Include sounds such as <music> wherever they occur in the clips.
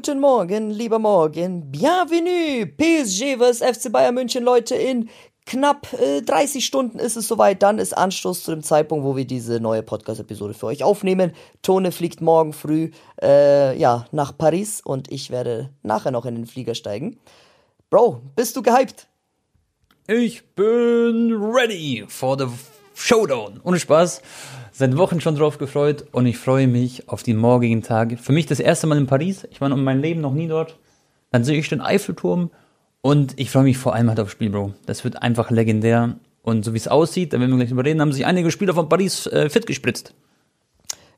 guten Morgen, lieber Morgen. Bienvenue. PSG vs FC Bayern München, Leute, in knapp äh, 30 Stunden ist es soweit. Dann ist Anstoß zu dem Zeitpunkt, wo wir diese neue Podcast-Episode für euch aufnehmen. Tone fliegt morgen früh äh, ja, nach Paris und ich werde nachher noch in den Flieger steigen. Bro, bist du gehypt? Ich bin ready for the showdown. Ohne Spaß. Seit Wochen schon drauf gefreut und ich freue mich auf die morgigen Tage. Für mich das erste Mal in Paris. Ich war in meinem Leben noch nie dort. Dann sehe ich den Eiffelturm und ich freue mich vor allem halt aufs Spiel, Bro. Das wird einfach legendär. Und so wie es aussieht, da werden wir gleich drüber reden, haben sich einige Spieler von Paris äh, fit gespritzt.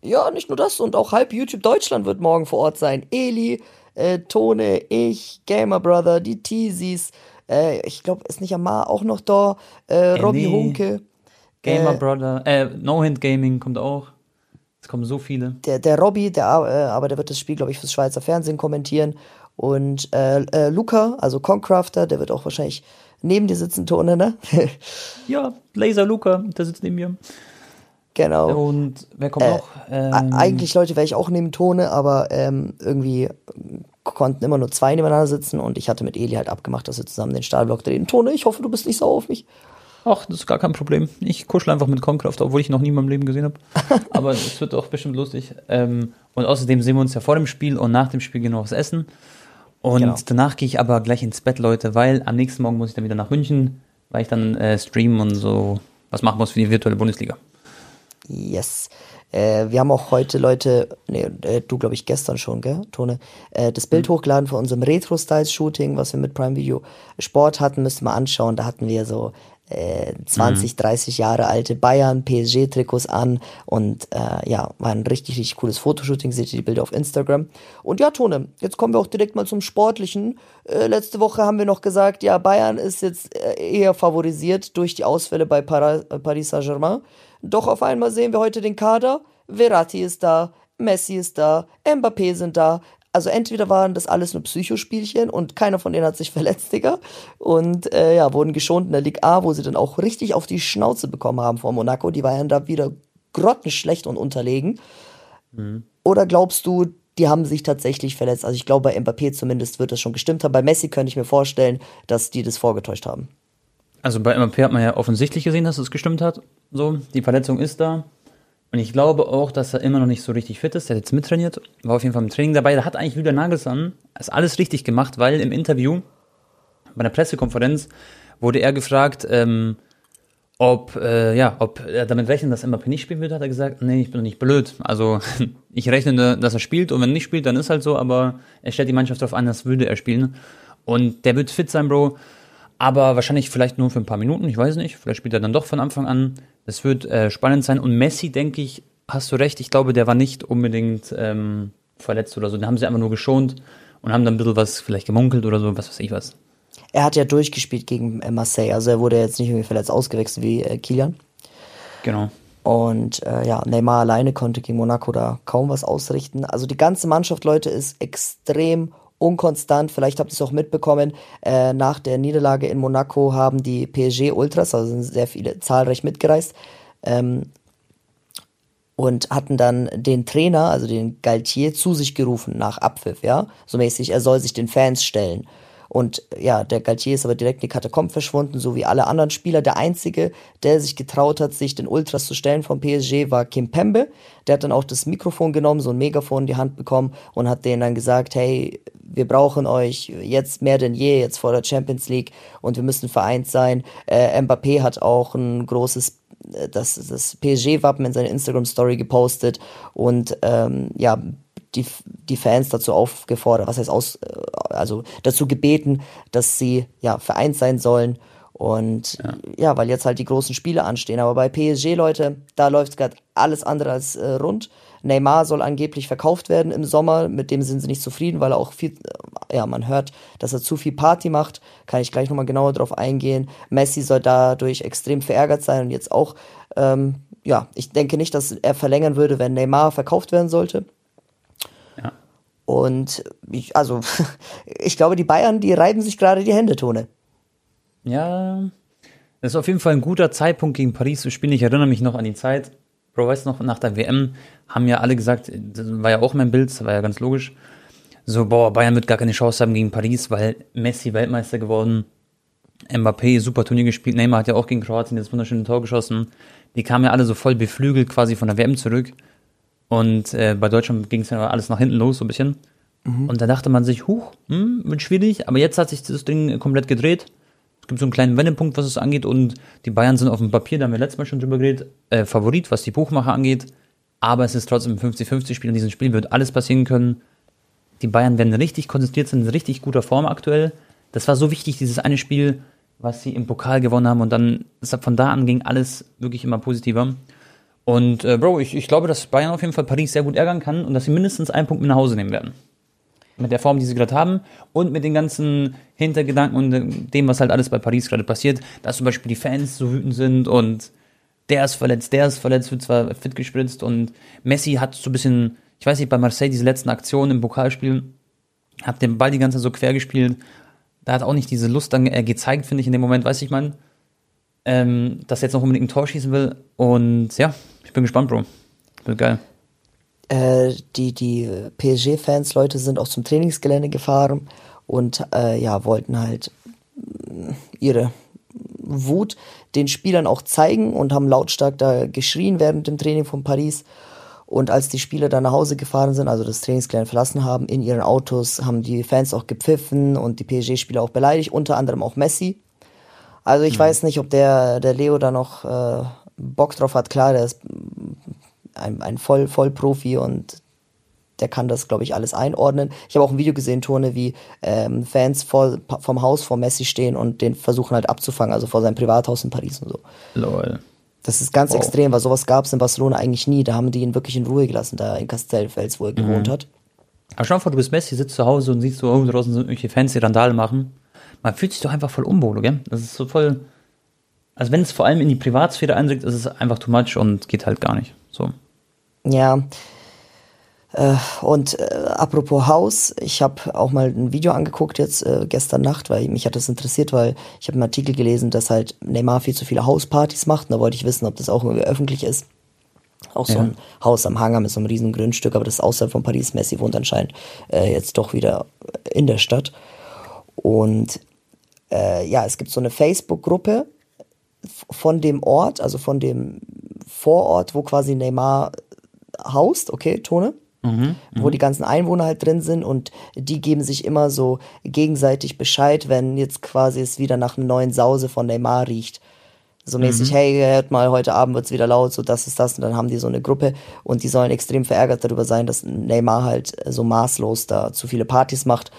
Ja, nicht nur das, und auch halb YouTube Deutschland wird morgen vor Ort sein. Eli, äh, Tone, ich, Gamer Brother, die Teasies, äh, ich glaube, ist nicht Amar auch noch da, äh, Robbie nee. Hunke. Gamer äh, Brother, äh, No Hand Gaming kommt auch. Es kommen so viele. Der, der Robbie, der, äh, aber der wird das Spiel, glaube ich, fürs Schweizer Fernsehen kommentieren. Und äh, äh, Luca, also Concrafter, der wird auch wahrscheinlich neben dir sitzen, Tone, ne? <laughs> ja, Laser Luca, der sitzt neben mir. Genau. Und wer kommt äh, noch? Ähm, eigentlich, Leute, wäre ich auch neben Tone, aber ähm, irgendwie konnten immer nur zwei nebeneinander sitzen und ich hatte mit Eli halt abgemacht, dass wir zusammen den Stahlblock drehen. Tone, ich hoffe, du bist nicht sauer auf mich. Ach, das ist gar kein Problem. Ich kuschel einfach mit Concraft, obwohl ich noch nie in meinem Leben gesehen habe. <laughs> Aber es wird auch bestimmt lustig. Ähm, und außerdem sehen wir uns ja vor dem Spiel und nach dem Spiel gehen wir was essen. Und genau. danach gehe ich aber gleich ins Bett, Leute, weil am nächsten Morgen muss ich dann wieder nach München, weil ich dann äh, streamen und so was machen muss für die virtuelle Bundesliga. Yes. Äh, wir haben auch heute Leute, nee, äh, du glaube ich gestern schon, gell, Tone, äh, das Bild mhm. hochgeladen von unserem Retro-Styles-Shooting, was wir mit Prime Video Sport hatten, müsst ihr mal anschauen. Da hatten wir so 20, mhm. 30 Jahre alte Bayern PSG-Trikots an und äh, ja, war ein richtig, richtig cooles Fotoshooting. Seht ihr die Bilder auf Instagram. Und ja, Tone, jetzt kommen wir auch direkt mal zum Sportlichen. Äh, letzte Woche haben wir noch gesagt, ja, Bayern ist jetzt äh, eher favorisiert durch die Ausfälle bei Para Paris Saint-Germain. Doch auf einmal sehen wir heute den Kader. Verratti ist da, Messi ist da, Mbappé sind da. Also entweder waren das alles nur Psychospielchen und keiner von denen hat sich <laughs> verletzt, Digga. Und äh, ja, wurden geschont in der Ligue A, wo sie dann auch richtig auf die Schnauze bekommen haben von Monaco. Die waren da wieder grottenschlecht und unterlegen. Mhm. Oder glaubst du, die haben sich tatsächlich verletzt? Also ich glaube, bei Mbappé zumindest wird das schon gestimmt haben. Bei Messi könnte ich mir vorstellen, dass die das vorgetäuscht haben. Also bei Mbappé hat man ja offensichtlich gesehen, dass es gestimmt hat. So, die Verletzung ist da. Und ich glaube auch, dass er immer noch nicht so richtig fit ist. Der hat jetzt mittrainiert, war auf jeden Fall im Training dabei. Da hat eigentlich Julian Nagelsmann ist alles richtig gemacht, weil im Interview bei einer Pressekonferenz wurde er gefragt, ähm, ob, äh, ja, ob er damit rechnet, dass Mbappé nicht spielen wird, hat er gesagt, nee, ich bin doch nicht blöd. Also <laughs> ich rechne, dass er spielt und wenn nicht spielt, dann ist halt so, aber er stellt die Mannschaft darauf an, als würde er spielen. Und der wird fit sein, Bro. Aber wahrscheinlich vielleicht nur für ein paar Minuten, ich weiß nicht. Vielleicht spielt er dann doch von Anfang an. Es wird äh, spannend sein. Und Messi, denke ich, hast du recht, ich glaube, der war nicht unbedingt ähm, verletzt oder so. Den haben sie einfach nur geschont und haben dann ein bisschen was vielleicht gemunkelt oder so, was weiß ich was. Er hat ja durchgespielt gegen äh, Marseille, also er wurde jetzt nicht irgendwie verletzt ausgewechselt wie äh, Kilian. Genau. Und äh, ja, Neymar alleine konnte gegen Monaco da kaum was ausrichten. Also die ganze Mannschaft, Leute, ist extrem unkonstant. Vielleicht habt ihr es auch mitbekommen. Äh, nach der Niederlage in Monaco haben die PSG Ultras, also sind sehr viele, zahlreich mitgereist. Ähm, und hatten dann den Trainer, also den Galtier, zu sich gerufen nach Abpfiff, ja. So mäßig, er soll sich den Fans stellen. Und ja, der Galtier ist aber direkt in die Katakomben verschwunden, so wie alle anderen Spieler. Der einzige, der sich getraut hat, sich den Ultras zu stellen vom PSG, war Kim Pembe. Der hat dann auch das Mikrofon genommen, so ein Megafon in die Hand bekommen und hat denen dann gesagt, hey, wir brauchen euch jetzt mehr denn je, jetzt vor der Champions League und wir müssen vereint sein. Äh, Mbappé hat auch ein großes äh, das, das PSG-Wappen in seiner Instagram-Story gepostet und ähm, ja, die, die Fans dazu aufgefordert, was heißt aus, äh, also dazu gebeten, dass sie ja vereint sein sollen. Und ja. ja weil jetzt halt die großen Spiele anstehen. Aber bei PSG, Leute, da läuft gerade alles andere als äh, rund. Neymar soll angeblich verkauft werden im Sommer, mit dem sind sie nicht zufrieden, weil er auch viel, äh, ja, man hört, dass er zu viel Party macht. Kann ich gleich nochmal genauer drauf eingehen. Messi soll dadurch extrem verärgert sein und jetzt auch, ähm, ja, ich denke nicht, dass er verlängern würde, wenn Neymar verkauft werden sollte. Und ich, also, <laughs> ich glaube, die Bayern, die reiben sich gerade die Hände, Tone. Ja, das ist auf jeden Fall ein guter Zeitpunkt gegen Paris zu spielen. Ich erinnere mich noch an die Zeit, Bro, weißt du noch, nach der WM haben ja alle gesagt, das war ja auch mein Bild, das war ja ganz logisch, so, boah, Bayern wird gar keine Chance haben gegen Paris, weil Messi Weltmeister geworden, Mbappé super Turnier gespielt, Neymar hat ja auch gegen Kroatien das wunderschöne Tor geschossen. Die kamen ja alle so voll beflügelt quasi von der WM zurück. Und äh, bei Deutschland ging es ja alles nach hinten los, so ein bisschen. Mhm. Und da dachte man sich, huch, hm, wird schwierig, aber jetzt hat sich das Ding komplett gedreht. Es gibt so einen kleinen Wendepunkt, was es angeht, und die Bayern sind auf dem Papier, da haben wir letztes Mal schon drüber geredet, äh, Favorit, was die Buchmacher angeht. Aber es ist trotzdem ein 50-50-Spiel. In diesem Spiel wird alles passieren können. Die Bayern werden richtig konzentriert, sind in richtig guter Form aktuell. Das war so wichtig, dieses eine Spiel, was sie im Pokal gewonnen haben. Und dann, von da an ging alles wirklich immer positiver. Und äh, Bro, ich, ich glaube, dass Bayern auf jeden Fall Paris sehr gut ärgern kann und dass sie mindestens einen Punkt mit nach Hause nehmen werden. Mit der Form, die sie gerade haben und mit den ganzen Hintergedanken und dem, was halt alles bei Paris gerade passiert, dass zum Beispiel die Fans so wütend sind und der ist verletzt, der ist verletzt, wird zwar fit gespritzt und Messi hat so ein bisschen, ich weiß nicht, bei Marseille diese letzten Aktionen im Pokalspiel, hat den Ball die ganze Zeit so quer gespielt. Da hat auch nicht diese Lust dann äh, gezeigt, finde ich, in dem Moment, weiß ich man, ähm, dass er jetzt noch unbedingt ein Tor schießen will. Und ja, ich bin gespannt, Bro. Wird geil. Äh, die die PSG-Fans, Leute, sind auch zum Trainingsgelände gefahren und äh, ja, wollten halt ihre Wut den Spielern auch zeigen und haben lautstark da geschrien während dem Training von Paris. Und als die Spieler dann nach Hause gefahren sind, also das Trainingsgelände verlassen haben, in ihren Autos, haben die Fans auch gepfiffen und die PSG-Spieler auch beleidigt, unter anderem auch Messi. Also ich mhm. weiß nicht, ob der, der Leo da noch äh, Bock drauf hat. Klar, der ist ein, ein Voll, Vollprofi und der kann das, glaube ich, alles einordnen. Ich habe auch ein Video gesehen, Turne, wie ähm, Fans vor, vom Haus vor Messi stehen und den versuchen halt abzufangen, also vor seinem Privathaus in Paris und so. Lol. Das ist ganz wow. extrem, weil sowas gab es in Barcelona eigentlich nie. Da haben die ihn wirklich in Ruhe gelassen, da in Castellfels, wo er mhm. gewohnt hat. Aber schau mal vor, du bist Messi, sitzt zu Hause und siehst so, oh, draußen sind irgendwelche Fans, die Randale machen. Man fühlt sich doch einfach voll unwohl, gell? Das ist so voll. Also wenn es vor allem in die Privatsphäre eindringt, ist es einfach too much und geht halt gar nicht. So. Ja, äh, und äh, apropos Haus, ich habe auch mal ein Video angeguckt jetzt äh, gestern Nacht, weil mich hat das interessiert, weil ich habe einen Artikel gelesen, dass halt Neymar viel zu viele Hauspartys macht. Und da wollte ich wissen, ob das auch irgendwie öffentlich ist. Auch so ja. ein Haus am Hanger mit so einem riesen Grundstück, aber das ist außerhalb von Paris. Messi wohnt anscheinend äh, jetzt doch wieder in der Stadt. Und äh, ja, es gibt so eine Facebook-Gruppe von dem Ort, also von dem Vorort, wo quasi Neymar haust, okay, Tone mhm, wo die ganzen Einwohner halt drin sind und die geben sich immer so gegenseitig Bescheid, wenn jetzt quasi es wieder nach einer neuen Sause von Neymar riecht. So mäßig, mhm. hey, hört mal, heute Abend wird's wieder laut, so das ist das. Und dann haben die so eine Gruppe und die sollen extrem verärgert darüber sein, dass Neymar halt so maßlos da zu viele Partys macht.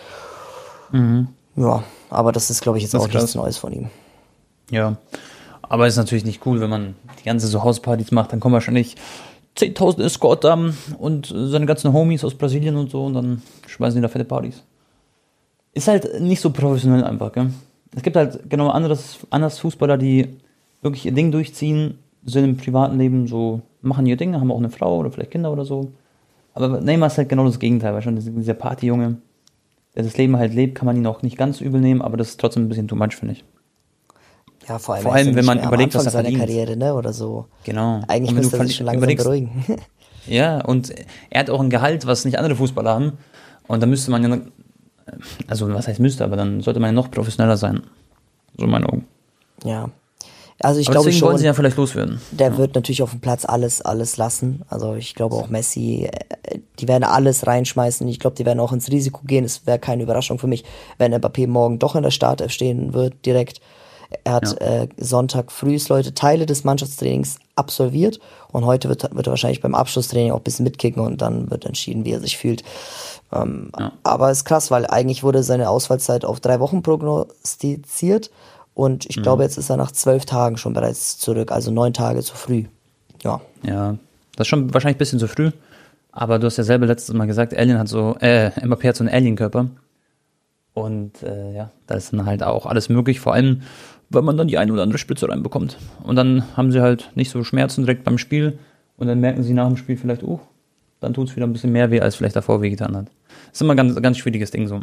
Mhm. Ja, aber das ist, glaube ich, jetzt auch nichts Neues von ihm. Ja, aber ist natürlich nicht cool, wenn man die ganze so Hauspartys macht, dann kommen wahrscheinlich 10.000 Escort haben und seine ganzen Homies aus Brasilien und so und dann schmeißen die da fette Partys. Ist halt nicht so professionell einfach, gell? Es gibt halt genau anderes, anders Fußballer, die wirklich ihr Ding durchziehen, sind im privaten Leben so, machen ihr Ding, haben auch eine Frau oder vielleicht Kinder oder so. Aber Neymar ist halt genau das Gegenteil, weil schon dieser Partyjunge, der das Leben halt lebt, kann man ihn auch nicht ganz übel nehmen, aber das ist trotzdem ein bisschen too much, finde ich. Ja, vor allem, vor allem wenn man überlegt, was er seine verdient. Karriere, ne, oder so. Genau. Eigentlich müsste er sich schon langsam beruhigen. <laughs> ja, und er hat auch ein Gehalt, was nicht andere Fußballer haben. Und da müsste man ja, also was heißt müsste, aber dann sollte man ja noch professioneller sein. So in meinen Augen. Ja. Also ich glaube schon. wollen sie ja vielleicht loswerden. Der ja. wird natürlich auf dem Platz alles, alles lassen. Also ich glaube auch Messi, äh, die werden alles reinschmeißen. Ich glaube, die werden auch ins Risiko gehen. Es wäre keine Überraschung für mich, wenn Mbappé morgen doch in der Startelf stehen wird, direkt. Er hat ja. äh, Sonntag frühs Leute Teile des Mannschaftstrainings absolviert und heute wird, wird er wahrscheinlich beim Abschlusstraining auch ein bisschen mitkicken und dann wird entschieden, wie er sich fühlt. Ähm, ja. Aber es ist krass, weil eigentlich wurde seine Ausfallzeit auf drei Wochen prognostiziert und ich mhm. glaube, jetzt ist er nach zwölf Tagen schon bereits zurück, also neun Tage zu früh. Ja. Ja, das ist schon wahrscheinlich ein bisschen zu früh. Aber du hast ja selber letztes Mal gesagt, Alien hat so, äh, Mbappé hat so einen Alien-Körper. Und äh, ja, da ist dann halt auch alles möglich. Vor allem weil man dann die eine oder andere Spitze reinbekommt. Und dann haben sie halt nicht so Schmerzen direkt beim Spiel und dann merken sie nach dem Spiel vielleicht, oh, dann tut es wieder ein bisschen mehr weh, als vielleicht davor wehgetan hat. Das ist immer ein ganz, ganz schwieriges Ding so.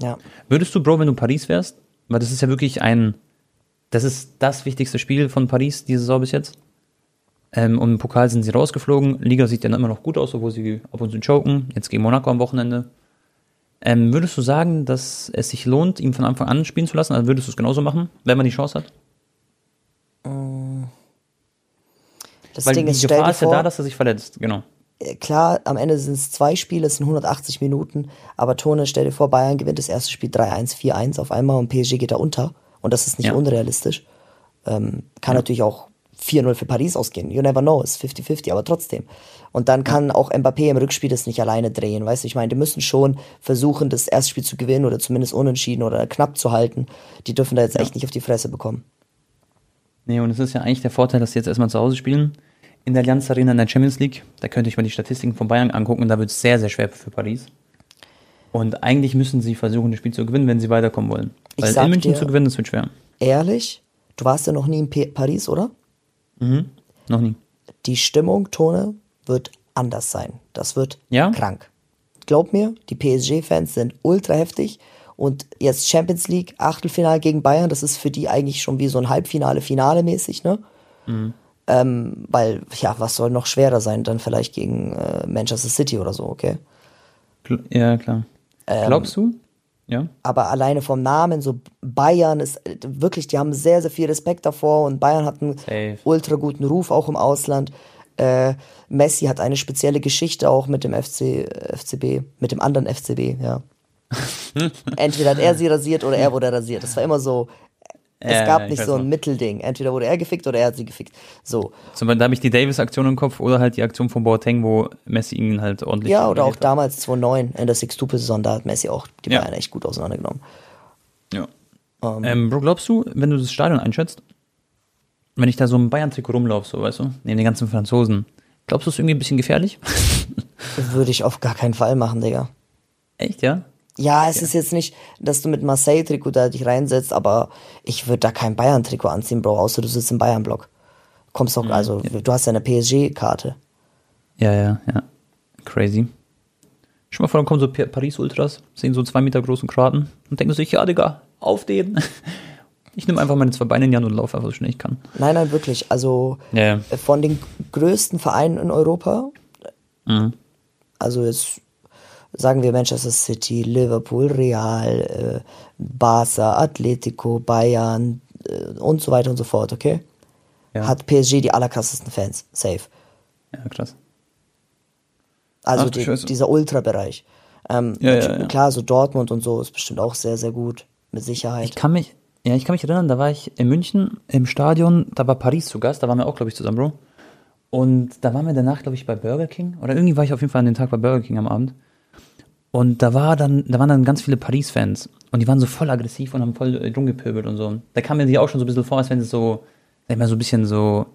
Ja. Würdest du, Bro, wenn du Paris wärst, weil das ist ja wirklich ein, das ist das wichtigste Spiel von Paris diese Saison bis jetzt? Ähm, und im Pokal sind sie rausgeflogen. Liga sieht dann immer noch gut aus, obwohl sie ab und zu choken. Jetzt gegen Monaco am Wochenende. Ähm, würdest du sagen, dass es sich lohnt, ihn von Anfang an spielen zu lassen? Also würdest du es genauso machen, wenn man die Chance hat? Das Weil Ding die ist, stell Gefahr dir ist ja vor, da, dass er sich verletzt. Genau. äh, klar, am Ende sind es zwei Spiele, es sind 180 Minuten, aber Tone, stell dir vor, Bayern gewinnt das erste Spiel 3-1, 4-1 auf einmal und PSG geht da unter und das ist nicht Ja. unrealistisch. Ähm, kann natürlich auch 4-0 für Paris ausgehen. You never know, ist 50-50, aber trotzdem. Und dann kann auch Mbappé im Rückspiel das nicht alleine drehen, weißt du? Ich meine, die müssen schon versuchen, das erste Spiel zu gewinnen oder zumindest unentschieden oder knapp zu halten. Die dürfen da jetzt echt nicht auf die Fresse bekommen. Nee, und es ist ja eigentlich der Vorteil, dass sie jetzt erstmal zu Hause spielen. In der Allianz Arena in der Champions League. Da könnte ich mal die Statistiken von Bayern angucken. Da wird es sehr, sehr schwer für Paris. Und eigentlich müssen sie versuchen, das Spiel zu gewinnen, wenn sie weiterkommen wollen. Weil in München dir- zu gewinnen, das wird schwer. Ehrlich, du warst ja noch nie in Paris, oder? Noch nie. die Stimmung, Tone, wird anders sein. Das wird Ja? krank. Glaub mir, die PSG-Fans sind ultra heftig und jetzt Champions League, Achtelfinale gegen Bayern, das ist für die eigentlich schon wie so ein Halbfinale, Finale mäßig, ne? Ähm, weil, ja, was soll noch schwerer sein, dann vielleicht gegen äh, Manchester City oder so, okay? Ja, klar. Ähm, Glaubst du? Ja. aber alleine vom Namen, so Bayern ist äh, wirklich, die haben sehr, sehr viel Respekt davor und Bayern hat einen Safe. ultra guten Ruf, auch im Ausland. Äh, Messi hat eine spezielle Geschichte auch mit dem FC, äh, FCB, mit dem anderen FCB, ja. <laughs> Entweder hat er sie rasiert oder er wurde rasiert. Das war immer so, es Ja, gab nicht so ein noch. Mittelding. Entweder wurde er gefickt oder er hat sie gefickt. So. Zum Beispiel, da habe ich die Davis-Aktion im Kopf oder halt die Aktion von Boateng, wo Messi ihn halt ordentlich. Ja, oder auch hat. damals 2009 in der Sextuple-Saison, da hat Messi auch die Ja. Bayern echt gut auseinandergenommen. Ja. Ähm, Bro, glaubst du, wenn du das Stadion einschätzt, wenn ich da so im Bayern-Trikot rumlaufe, so, weißt du, neben den ganzen Franzosen, glaubst du, es ist irgendwie ein bisschen gefährlich? <laughs> Würde ich auf gar keinen Fall machen, Digga. Echt, ja? Ja, es ist jetzt nicht, dass du mit Marseille-Trikot da dich reinsetzt, aber ich würde da kein Bayern-Trikot anziehen, Bro, außer du sitzt im Bayern-Block. Kommst Mhm, doch, also, du hast ja eine PSG-Karte. Ja, ja, ja. Crazy. Schon mal vor, dann kommen so Pa- Paris-Ultras, sehen so zwei Meter großen Kroaten und denken sich, ja, Digga, auf den. <laughs> Ich nehme einfach meine zwei Beine in die Hand und laufe einfach so schnell ich kann. Nein, nein, wirklich. Also, Ja, ja. von den größten Vereinen in Europa, Mhm. also jetzt sagen wir Manchester City, Liverpool, Real, äh, Barca, Atletico, Bayern äh, und so weiter und so fort, okay? Ja. Hat PSG die allerkrassesten Fans, safe. Ja, krass. Also Ach die, dieser Ultra-Bereich. Ähm, Ja, ja. Klar, so Dortmund und so ist bestimmt auch sehr, sehr gut, mit Sicherheit. Ich kann mich, ja, ich kann mich erinnern, da war ich in München im Stadion, da war Paris zu Gast, da waren wir auch, glaube ich, zusammen, Bro. Und da waren wir danach, glaube ich, bei Burger King. Oder irgendwie war ich auf jeden Fall an den Tag bei Burger King am Abend. Und da war dann, da waren dann ganz viele Paris-Fans. Und die waren so voll aggressiv und haben voll äh, rumgepöbelt und so. Da kam mir die auch schon so ein bisschen vor, als wenn es so, sag ich mal, so ein bisschen so,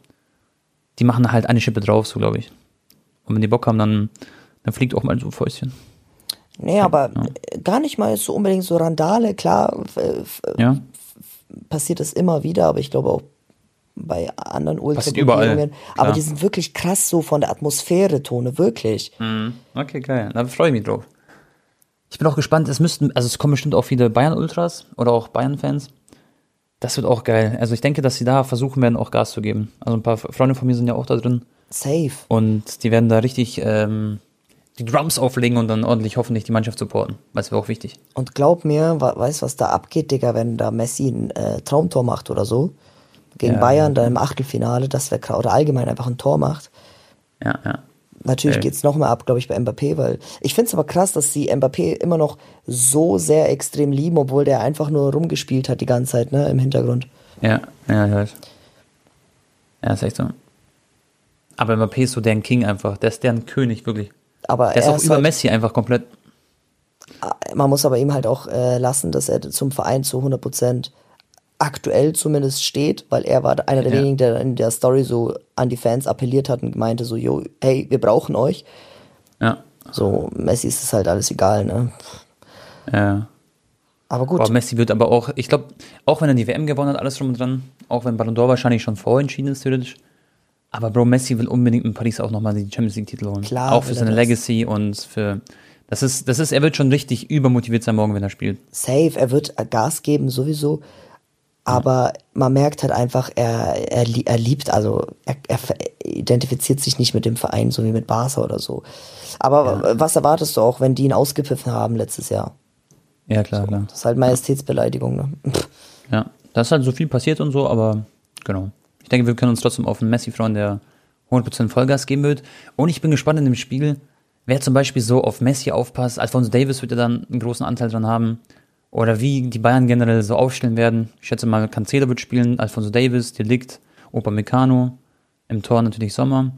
die machen halt eine Schippe drauf, so glaube ich. Und wenn die Bock haben, dann, dann fliegt auch mal so ein Fäustchen. Nee, aber äh, gar nicht mal so unbedingt so Randale, klar, Ja? passiert das immer wieder, aber ich glaube auch bei anderen Ultragruppierungen. Aber die sind wirklich krass so von der Atmosphäre, Tone, wirklich. Okay, geil. Da freue ich mich drauf. Ich bin auch gespannt. Es müssten, also es kommen bestimmt auch viele Bayern-Ultras oder auch Bayern-Fans. Das wird auch geil. Also ich denke, dass sie da versuchen werden, auch Gas zu geben. Also ein paar Freunde von mir sind ja auch da drin Safe. und die werden da richtig ähm, die Drums auflegen und dann ordentlich hoffentlich die Mannschaft supporten. Weil es wäre auch wichtig. Und glaub mir, weißt was da abgeht, Digga, wenn da Messi ein äh, Traumtor macht oder so, gegen Ja. Bayern, dann im Achtelfinale, das wäre krass, oder allgemein einfach ein Tor macht. Ja, ja. Natürlich Ey. geht's noch mal ab, glaube ich, bei Mbappé, weil ich find's aber krass, dass sie Mbappé immer noch so sehr extrem lieben, obwohl der einfach nur rumgespielt hat die ganze Zeit, ne, im Hintergrund. Ja, ja, ich weiß. Ja, ist echt so. Aber Mbappé ist so deren King einfach. Der ist deren König, wirklich. Aber Der ist auch ist über halt, Messi einfach komplett. man muss aber ihm halt auch äh, lassen, dass er zum Verein zu 100 Prozent aktuell zumindest steht, weil er war einer der Ja. wenigen, der in der Story so an die Fans appelliert hat und meinte so, yo, hey, wir brauchen euch. Ja. So, Messi ist es halt alles egal, ne? Ja. Aber gut, Boah, Messi wird aber auch, ich glaube, auch wenn er die WM gewonnen hat, alles drum und dran, auch wenn Ballon d'Or wahrscheinlich schon vorentschieden ist, theoretisch. Aber Bro, Messi will unbedingt in Paris auch nochmal die Champions League-Titel holen. Klar auch für seine. Legacy und für. Das ist, das ist, er wird schon richtig übermotiviert sein morgen, wenn er spielt. safe, er wird Gas geben sowieso. Aber man merkt halt einfach, er, er, er liebt, also er, er identifiziert sich nicht mit dem Verein, so wie mit Barca oder so. Aber ja. was erwartest du auch, wenn die ihn ausgepfiffen haben letztes Jahr? Ja, klar, so, klar. Das ist halt Majestätsbeleidigung, ne? <laughs> Ja, da ist halt so viel passiert und so, aber genau. Ich denke, wir können uns trotzdem auf einen Messi freuen, der 100% Vollgas geben wird. Und ich bin gespannt in dem Spiel, wer zum Beispiel so auf Messi aufpasst. Alfonso Davis wird ja dann einen großen Anteil dran haben. Oder wie die Bayern generell so aufstellen werden. Ich schätze mal, Cancelo wird spielen, Alfonso Davis, Delikt, Opa Meccano, im Tor natürlich Sommer.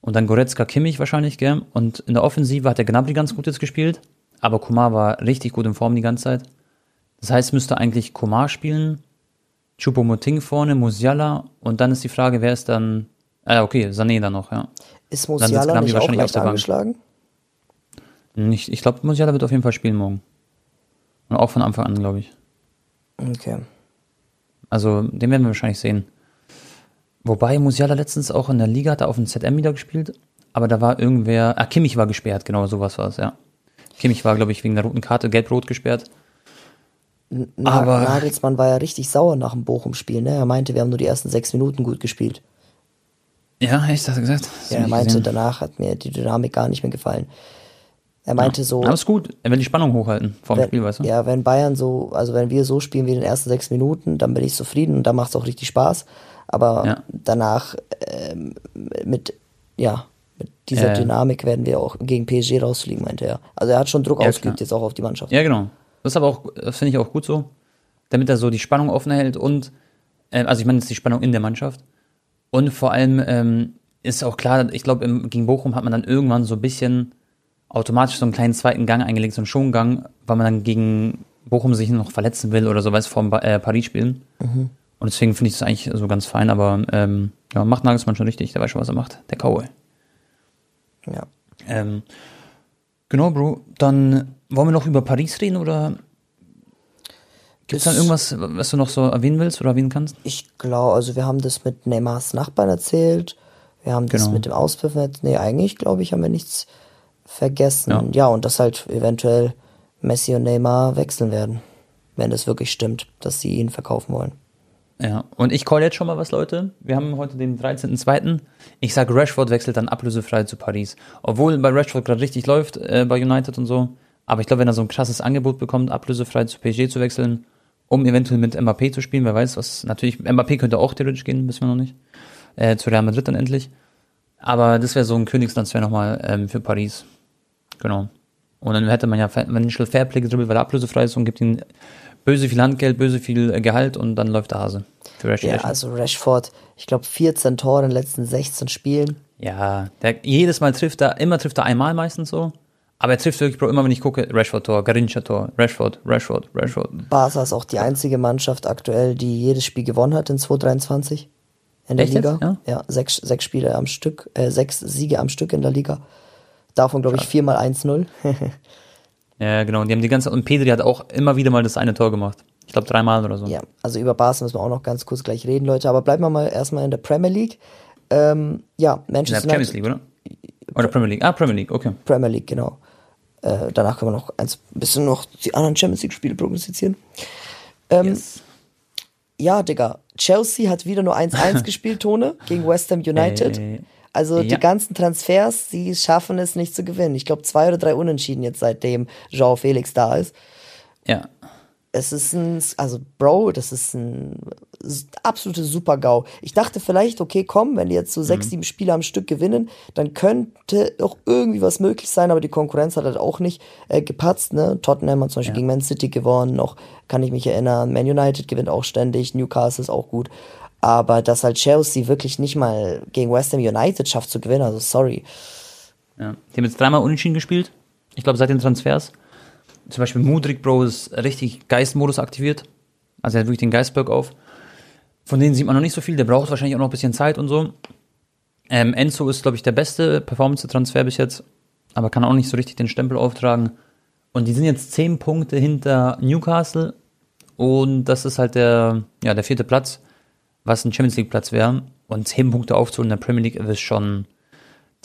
Und dann Goretzka, Kimmich wahrscheinlich, gell? Und in der Offensive hat der Gnabry ganz gut jetzt gespielt. Aber Komar war richtig gut in Form die ganze Zeit. Das heißt, müsste eigentlich Komar spielen, Choupo-Moting vorne, Musiala und dann ist die Frage, wer ist dann, ah, okay, Sané dann noch, ja. Ist Musiala nicht auch leicht angeschlagen? Nicht, ich glaube, Musiala wird auf jeden Fall spielen morgen. Und auch von Anfang an, glaube ich. Okay. Also, den werden wir wahrscheinlich sehen. Wobei Musiala letztens auch in der Liga hat er auf dem ZM wieder gespielt, aber da war irgendwer, ah, Kimmich war gesperrt, genau, sowas war es, ja. Kimmich war, glaube ich, wegen der roten Karte gelb-rot gesperrt. Na, aber Nagelsmann war ja richtig sauer nach dem Bochum-Spiel, ne? Er meinte, wir haben nur die ersten sechs Minuten gut gespielt. Ja, echt, hast du gesagt? Ja, er meinte, gesehen. danach hat mir die Dynamik gar nicht mehr gefallen. Er meinte ja, so. Alles gut, er will die Spannung hochhalten vor dem Spiel, weißt du? Ja, wenn Bayern so, also wenn wir so spielen wie in den ersten sechs Minuten, dann bin ich zufrieden und dann macht es auch richtig Spaß. Aber ja. danach ähm, mit, ja, mit dieser äh, Dynamik werden wir auch gegen PSG rausfliegen, meinte er. Also er hat schon Druck ja, ausgeübt klar. jetzt auch auf die Mannschaft. Ja, genau. Das ist aber auch, das finde ich auch gut so, damit er so die Spannung offen hält und, äh, also ich meine jetzt die Spannung in der Mannschaft. Und vor allem ähm, ist auch klar, ich glaube, gegen Bochum hat man dann irgendwann so ein bisschen automatisch so einen kleinen zweiten Gang eingelegt, so einen Schongang, weil man dann gegen Bochum sich noch verletzen will oder so, weil es vor äh, Paris spielen. Mhm. Und deswegen finde ich das eigentlich so ganz fein, aber ähm, ja, macht Nagelsmann schon richtig, der weiß schon, was er macht, der Cowboy. Ja. Ähm, genau, Bro. Dann wollen wir noch über Paris reden oder gibt es dann irgendwas, was du noch so erwähnen willst oder erwähnen kannst? Ich glaube, also wir haben das mit Neymars Nachbarn erzählt. Wir haben das genau. mit dem Auspfiffen. Nee, eigentlich glaube ich, haben wir nichts vergessen. Ja. ja, und dass halt eventuell Messi und Neymar wechseln werden, wenn es wirklich stimmt, dass sie ihn verkaufen wollen. Ja, und ich call jetzt schon mal was, Leute. Wir haben heute den 13.02. Ich sage, Rashford wechselt dann ablösefrei zu Paris. Obwohl bei Rashford gerade richtig läuft äh, bei United und so. Aber ich glaube, wenn er so ein krasses Angebot bekommt, ablösefrei zu PSG zu wechseln, um eventuell mit Mbappé zu spielen, wer weiß, was natürlich, Mbappé könnte auch theoretisch gehen, wissen wir noch nicht. Äh, zu Real Madrid dann endlich. Aber das wäre so ein Königstransfer nochmal ähm, für Paris. Genau. Und dann hätte man ja Financial Fairplay gedribbelt, weil er ablösefrei ist und gibt ihm böse viel Handgeld, böse viel äh, Gehalt und dann läuft der Hase. Für Rashford. Ja, also Rashford, ich glaube 14 Tore in den letzten 16 Spielen. Ja, der, jedes Mal trifft er, immer trifft er einmal meistens so. Aber er trifft wirklich, Bro, immer wenn ich gucke, Rashford-Tor, Garincha-Tor, Rashford, Rashford, Rashford. Barca ist auch die einzige Mannschaft aktuell, die jedes Spiel gewonnen hat in 2023 in der Echt Liga. Ja? ja, sechs, sechs Spiele am Stück, äh, sechs Siege am Stück in der Liga. Davon, glaube ich, viermal 1-0. <laughs> ja, genau. Und die haben die ganze, und Pedri hat auch immer wieder mal das eine Tor gemacht. Ich glaube, dreimal oder so. Ja, also über Barca müssen wir auch noch ganz kurz gleich reden, Leute. Aber bleiben wir mal erstmal in der Premier League. Ähm, ja, Manchester in der Champions League, oder? Oder Premier League? Ah, Premier League, okay. Premier League, genau. Äh, danach können wir noch ein bisschen noch die anderen Champions League-Spiele prognostizieren. Ähm, yes. Ja, Digga. Chelsea hat wieder nur 1-1 <laughs> gespielt, Tone, gegen West Ham United. Hey. Also ja. die ganzen Transfers, sie schaffen es nicht zu gewinnen. Ich glaube, zwei oder drei Unentschieden jetzt, seitdem Jean Felix da ist. Ja. Es ist ein, also Bro, das ist ein absolute Super-GAU. Ich dachte vielleicht, okay, komm, wenn die jetzt so sechs, mhm. sieben Spiele am Stück gewinnen, dann könnte auch irgendwie was möglich sein, aber die Konkurrenz hat halt auch nicht äh, gepatzt. Ne? Tottenham hat zum Beispiel ja. gegen Man City gewonnen, noch kann ich mich erinnern. Man United gewinnt auch ständig, Newcastle ist auch gut. Aber dass halt Chelsea wirklich nicht mal gegen West Ham United schafft zu gewinnen, also sorry. Ja. Die haben jetzt dreimal unentschieden gespielt. Ich glaube, seit den Transfers. Zum Beispiel Mudrik, Bro, ist richtig Geistmodus aktiviert. Also er hat wirklich den Geistberg auf. Von denen sieht man noch nicht so viel. Der braucht wahrscheinlich auch noch ein bisschen Zeit und so. Ähm, Enzo ist, glaube ich, der beste Performance-Transfer bis jetzt. Aber kann auch nicht so richtig den Stempel auftragen. Und die sind jetzt zehn Punkte hinter Newcastle. Und das ist halt der, ja, der vierte Platz was ein Champions League Platz wäre und zehn Punkte aufzuholen in der Premier League ist schon,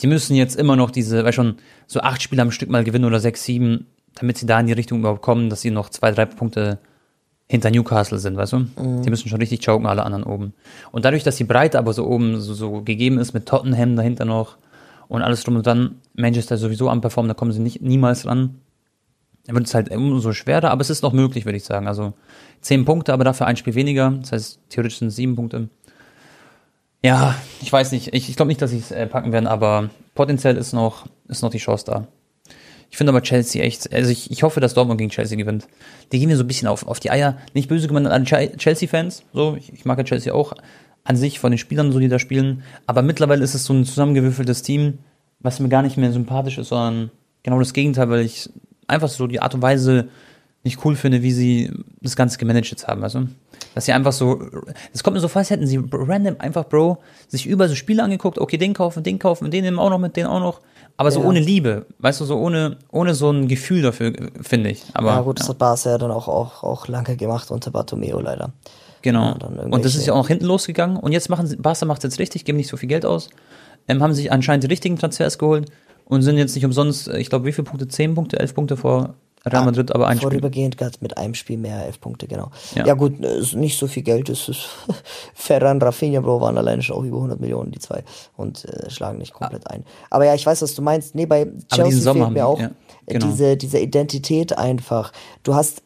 die müssen jetzt immer noch diese, weil schon so acht Spiele am Stück mal gewinnen oder sechs, sieben, damit sie da in die Richtung überhaupt kommen, dass sie noch zwei, drei Punkte hinter Newcastle sind, weißt du? Mhm. Die müssen schon richtig choken, alle anderen oben. Und dadurch, dass die Breite aber so oben so, so gegeben ist, mit Tottenham dahinter noch und alles drum und dann, Manchester sowieso am Performen, da kommen sie nicht, niemals ran. Dann wird es halt umso schwerer, aber es ist noch möglich, würde ich sagen. Also zehn Punkte, aber dafür ein Spiel weniger. Das heißt, theoretisch sind es sieben Punkte. Ja, ich weiß nicht. Ich, ich glaube nicht, dass sie es äh, packen werden, aber potenziell ist noch, ist noch die Chance da. Ich finde aber Chelsea echt, also ich, ich hoffe, dass Dortmund gegen Chelsea gewinnt. Die gehen mir so ein bisschen auf, auf die Eier. Nicht böse gemeint an Chelsea-Fans, so, ich, ich mag ja Chelsea auch an sich von den Spielern, so die da spielen. Aber mittlerweile ist es so ein zusammengewürfeltes Team, was mir gar nicht mehr sympathisch ist, sondern genau das Gegenteil, weil ich einfach so die Art und Weise nicht cool finde, wie sie das Ganze gemanagt jetzt haben, also dass sie einfach so, es kommt mir so vor, als hätten sie random einfach, Bro, sich über so Spiele angeguckt, okay, den kaufen, den kaufen, den nehmen auch noch mit, den auch noch, aber so ja. ohne Liebe, weißt du, so ohne, ohne so ein Gefühl dafür, finde ich. Aber, ja gut, das hat Barca ja dann auch, auch, auch lange gemacht unter Bartomeo leider. Genau. Ja, und das ist ja auch noch hinten losgegangen und jetzt machen sie, Barca macht es jetzt richtig, geben nicht so viel Geld aus, ähm, haben sich anscheinend die richtigen Transfers geholt und sind jetzt nicht umsonst, ich glaube, wie viele Punkte? Zehn Punkte, elf Punkte vor Real ah, Madrid, aber ein Vorübergehend gerade mit einem Spiel mehr, elf Punkte, genau. Ja, ja gut, ist nicht so viel Geld. Es ist <laughs> Ferran, Rafinha, Bro, waren alleine schon auch über 100 Millionen, die zwei. Und äh, schlagen nicht komplett ah. ein. Aber ja, ich weiß, was du meinst. Nee, bei Chelsea fehlt mir auch ja, genau. diese, diese Identität einfach. Du hast äh,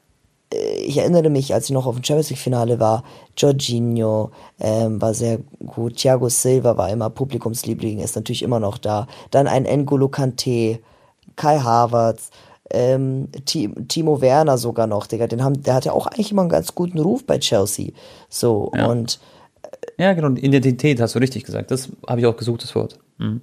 ich erinnere mich, als ich noch auf dem Champions League Finale war, Jorginho ähm, war sehr gut, Thiago Silva war immer Publikumsliebling, ist natürlich immer noch da. Dann ein N'Golo Kante, Kai Havertz, ähm, Timo Werner sogar noch, Digga. Den haben, der hat ja auch eigentlich immer einen ganz guten Ruf bei Chelsea. So, ja. und. ja, genau, Identität hast du richtig gesagt. Das habe ich auch gesucht, das Wort. Mhm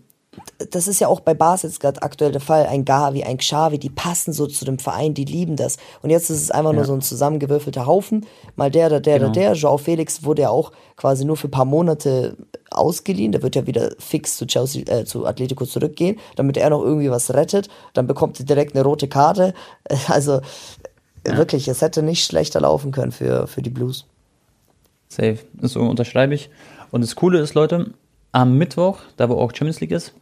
das ist ja auch bei Bas jetzt gerade aktuell der Fall, ein Gavi, ein Xavi, die passen so zu dem Verein, die lieben das. Und jetzt ist es einfach ja. nur so ein zusammengewürfelter Haufen, mal der, der, der, genau. der, der. Joao Felix wurde ja auch quasi nur für ein paar Monate ausgeliehen, der wird ja wieder fix zu Chelsea, äh, zu Atletico zurückgehen, damit er noch irgendwie was rettet, dann bekommt er direkt eine rote Karte. <laughs> Also ja. wirklich, es hätte nicht schlechter laufen können für, für die Blues. Safe, so unterschreibe ich. Und das Coole ist, Leute, am Mittwoch, da wo auch Champions League ist,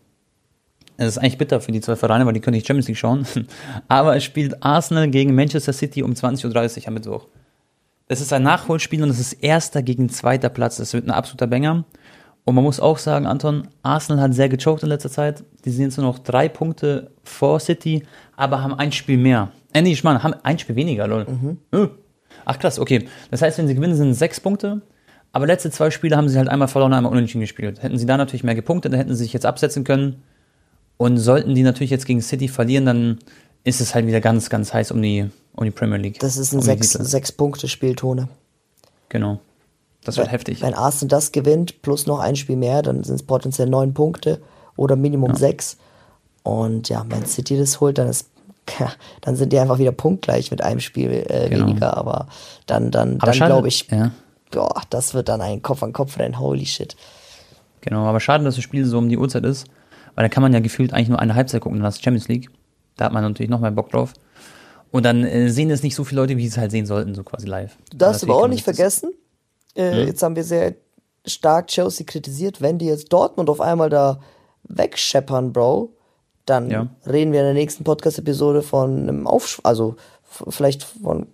es ist eigentlich bitter für die zwei Vereine, weil die können nicht Champions League schauen. <laughs> Aber es spielt Arsenal gegen Manchester City um 20.30 Uhr am Mittwoch. Das ist ein Nachholspiel und es ist erster gegen zweiter Platz. Das wird ein absoluter Banger. Und man muss auch sagen, Anton, Arsenal hat sehr gechoked in letzter Zeit. Die sind jetzt nur noch drei Punkte vor City, aber haben ein Spiel mehr. Äh, nee, ich meine, haben ein Spiel weniger, lol. Mhm. Äh. Ach krass, okay. Das heißt, wenn sie gewinnen, sind es sechs Punkte. Aber letzte zwei Spiele haben sie halt einmal verloren, einmal unentschieden gespielt. Hätten sie da natürlich mehr gepunktet, dann hätten sie sich jetzt absetzen können. Und sollten die natürlich jetzt gegen City verlieren, dann ist es halt wieder ganz, ganz heiß um die, um die Premier League. Das ist ein um sechs, sechs Punkte Spieltone. Genau. Das wird wenn, heftig. Wenn Arsenal das gewinnt, plus noch ein Spiel mehr, dann sind es potenziell neun Punkte oder Minimum ja. sechs. Und ja, wenn City das holt, dann ist <laughs> dann sind die einfach wieder punktgleich mit einem Spiel äh, genau. weniger. Aber dann, dann, aber dann glaube ich, ja. boah, das wird dann ein Kopf-an-Kopf-Rennen. Holy shit. Genau, aber schade, dass das Spiel so um die Uhrzeit ist. Weil da kann man ja gefühlt eigentlich nur eine Halbzeit gucken, dann hast du Champions League. Da hat man natürlich noch mehr Bock drauf. Und dann äh, sehen es nicht so viele Leute, wie sie es halt sehen sollten, so quasi live. Du darfst aber auch nicht vergessen, äh, hm? jetzt haben wir sehr stark Chelsea kritisiert, wenn die jetzt Dortmund auf einmal da wegscheppern, Bro, dann ja. reden wir in der nächsten Podcast-Episode von einem Aufschwung, also vielleicht von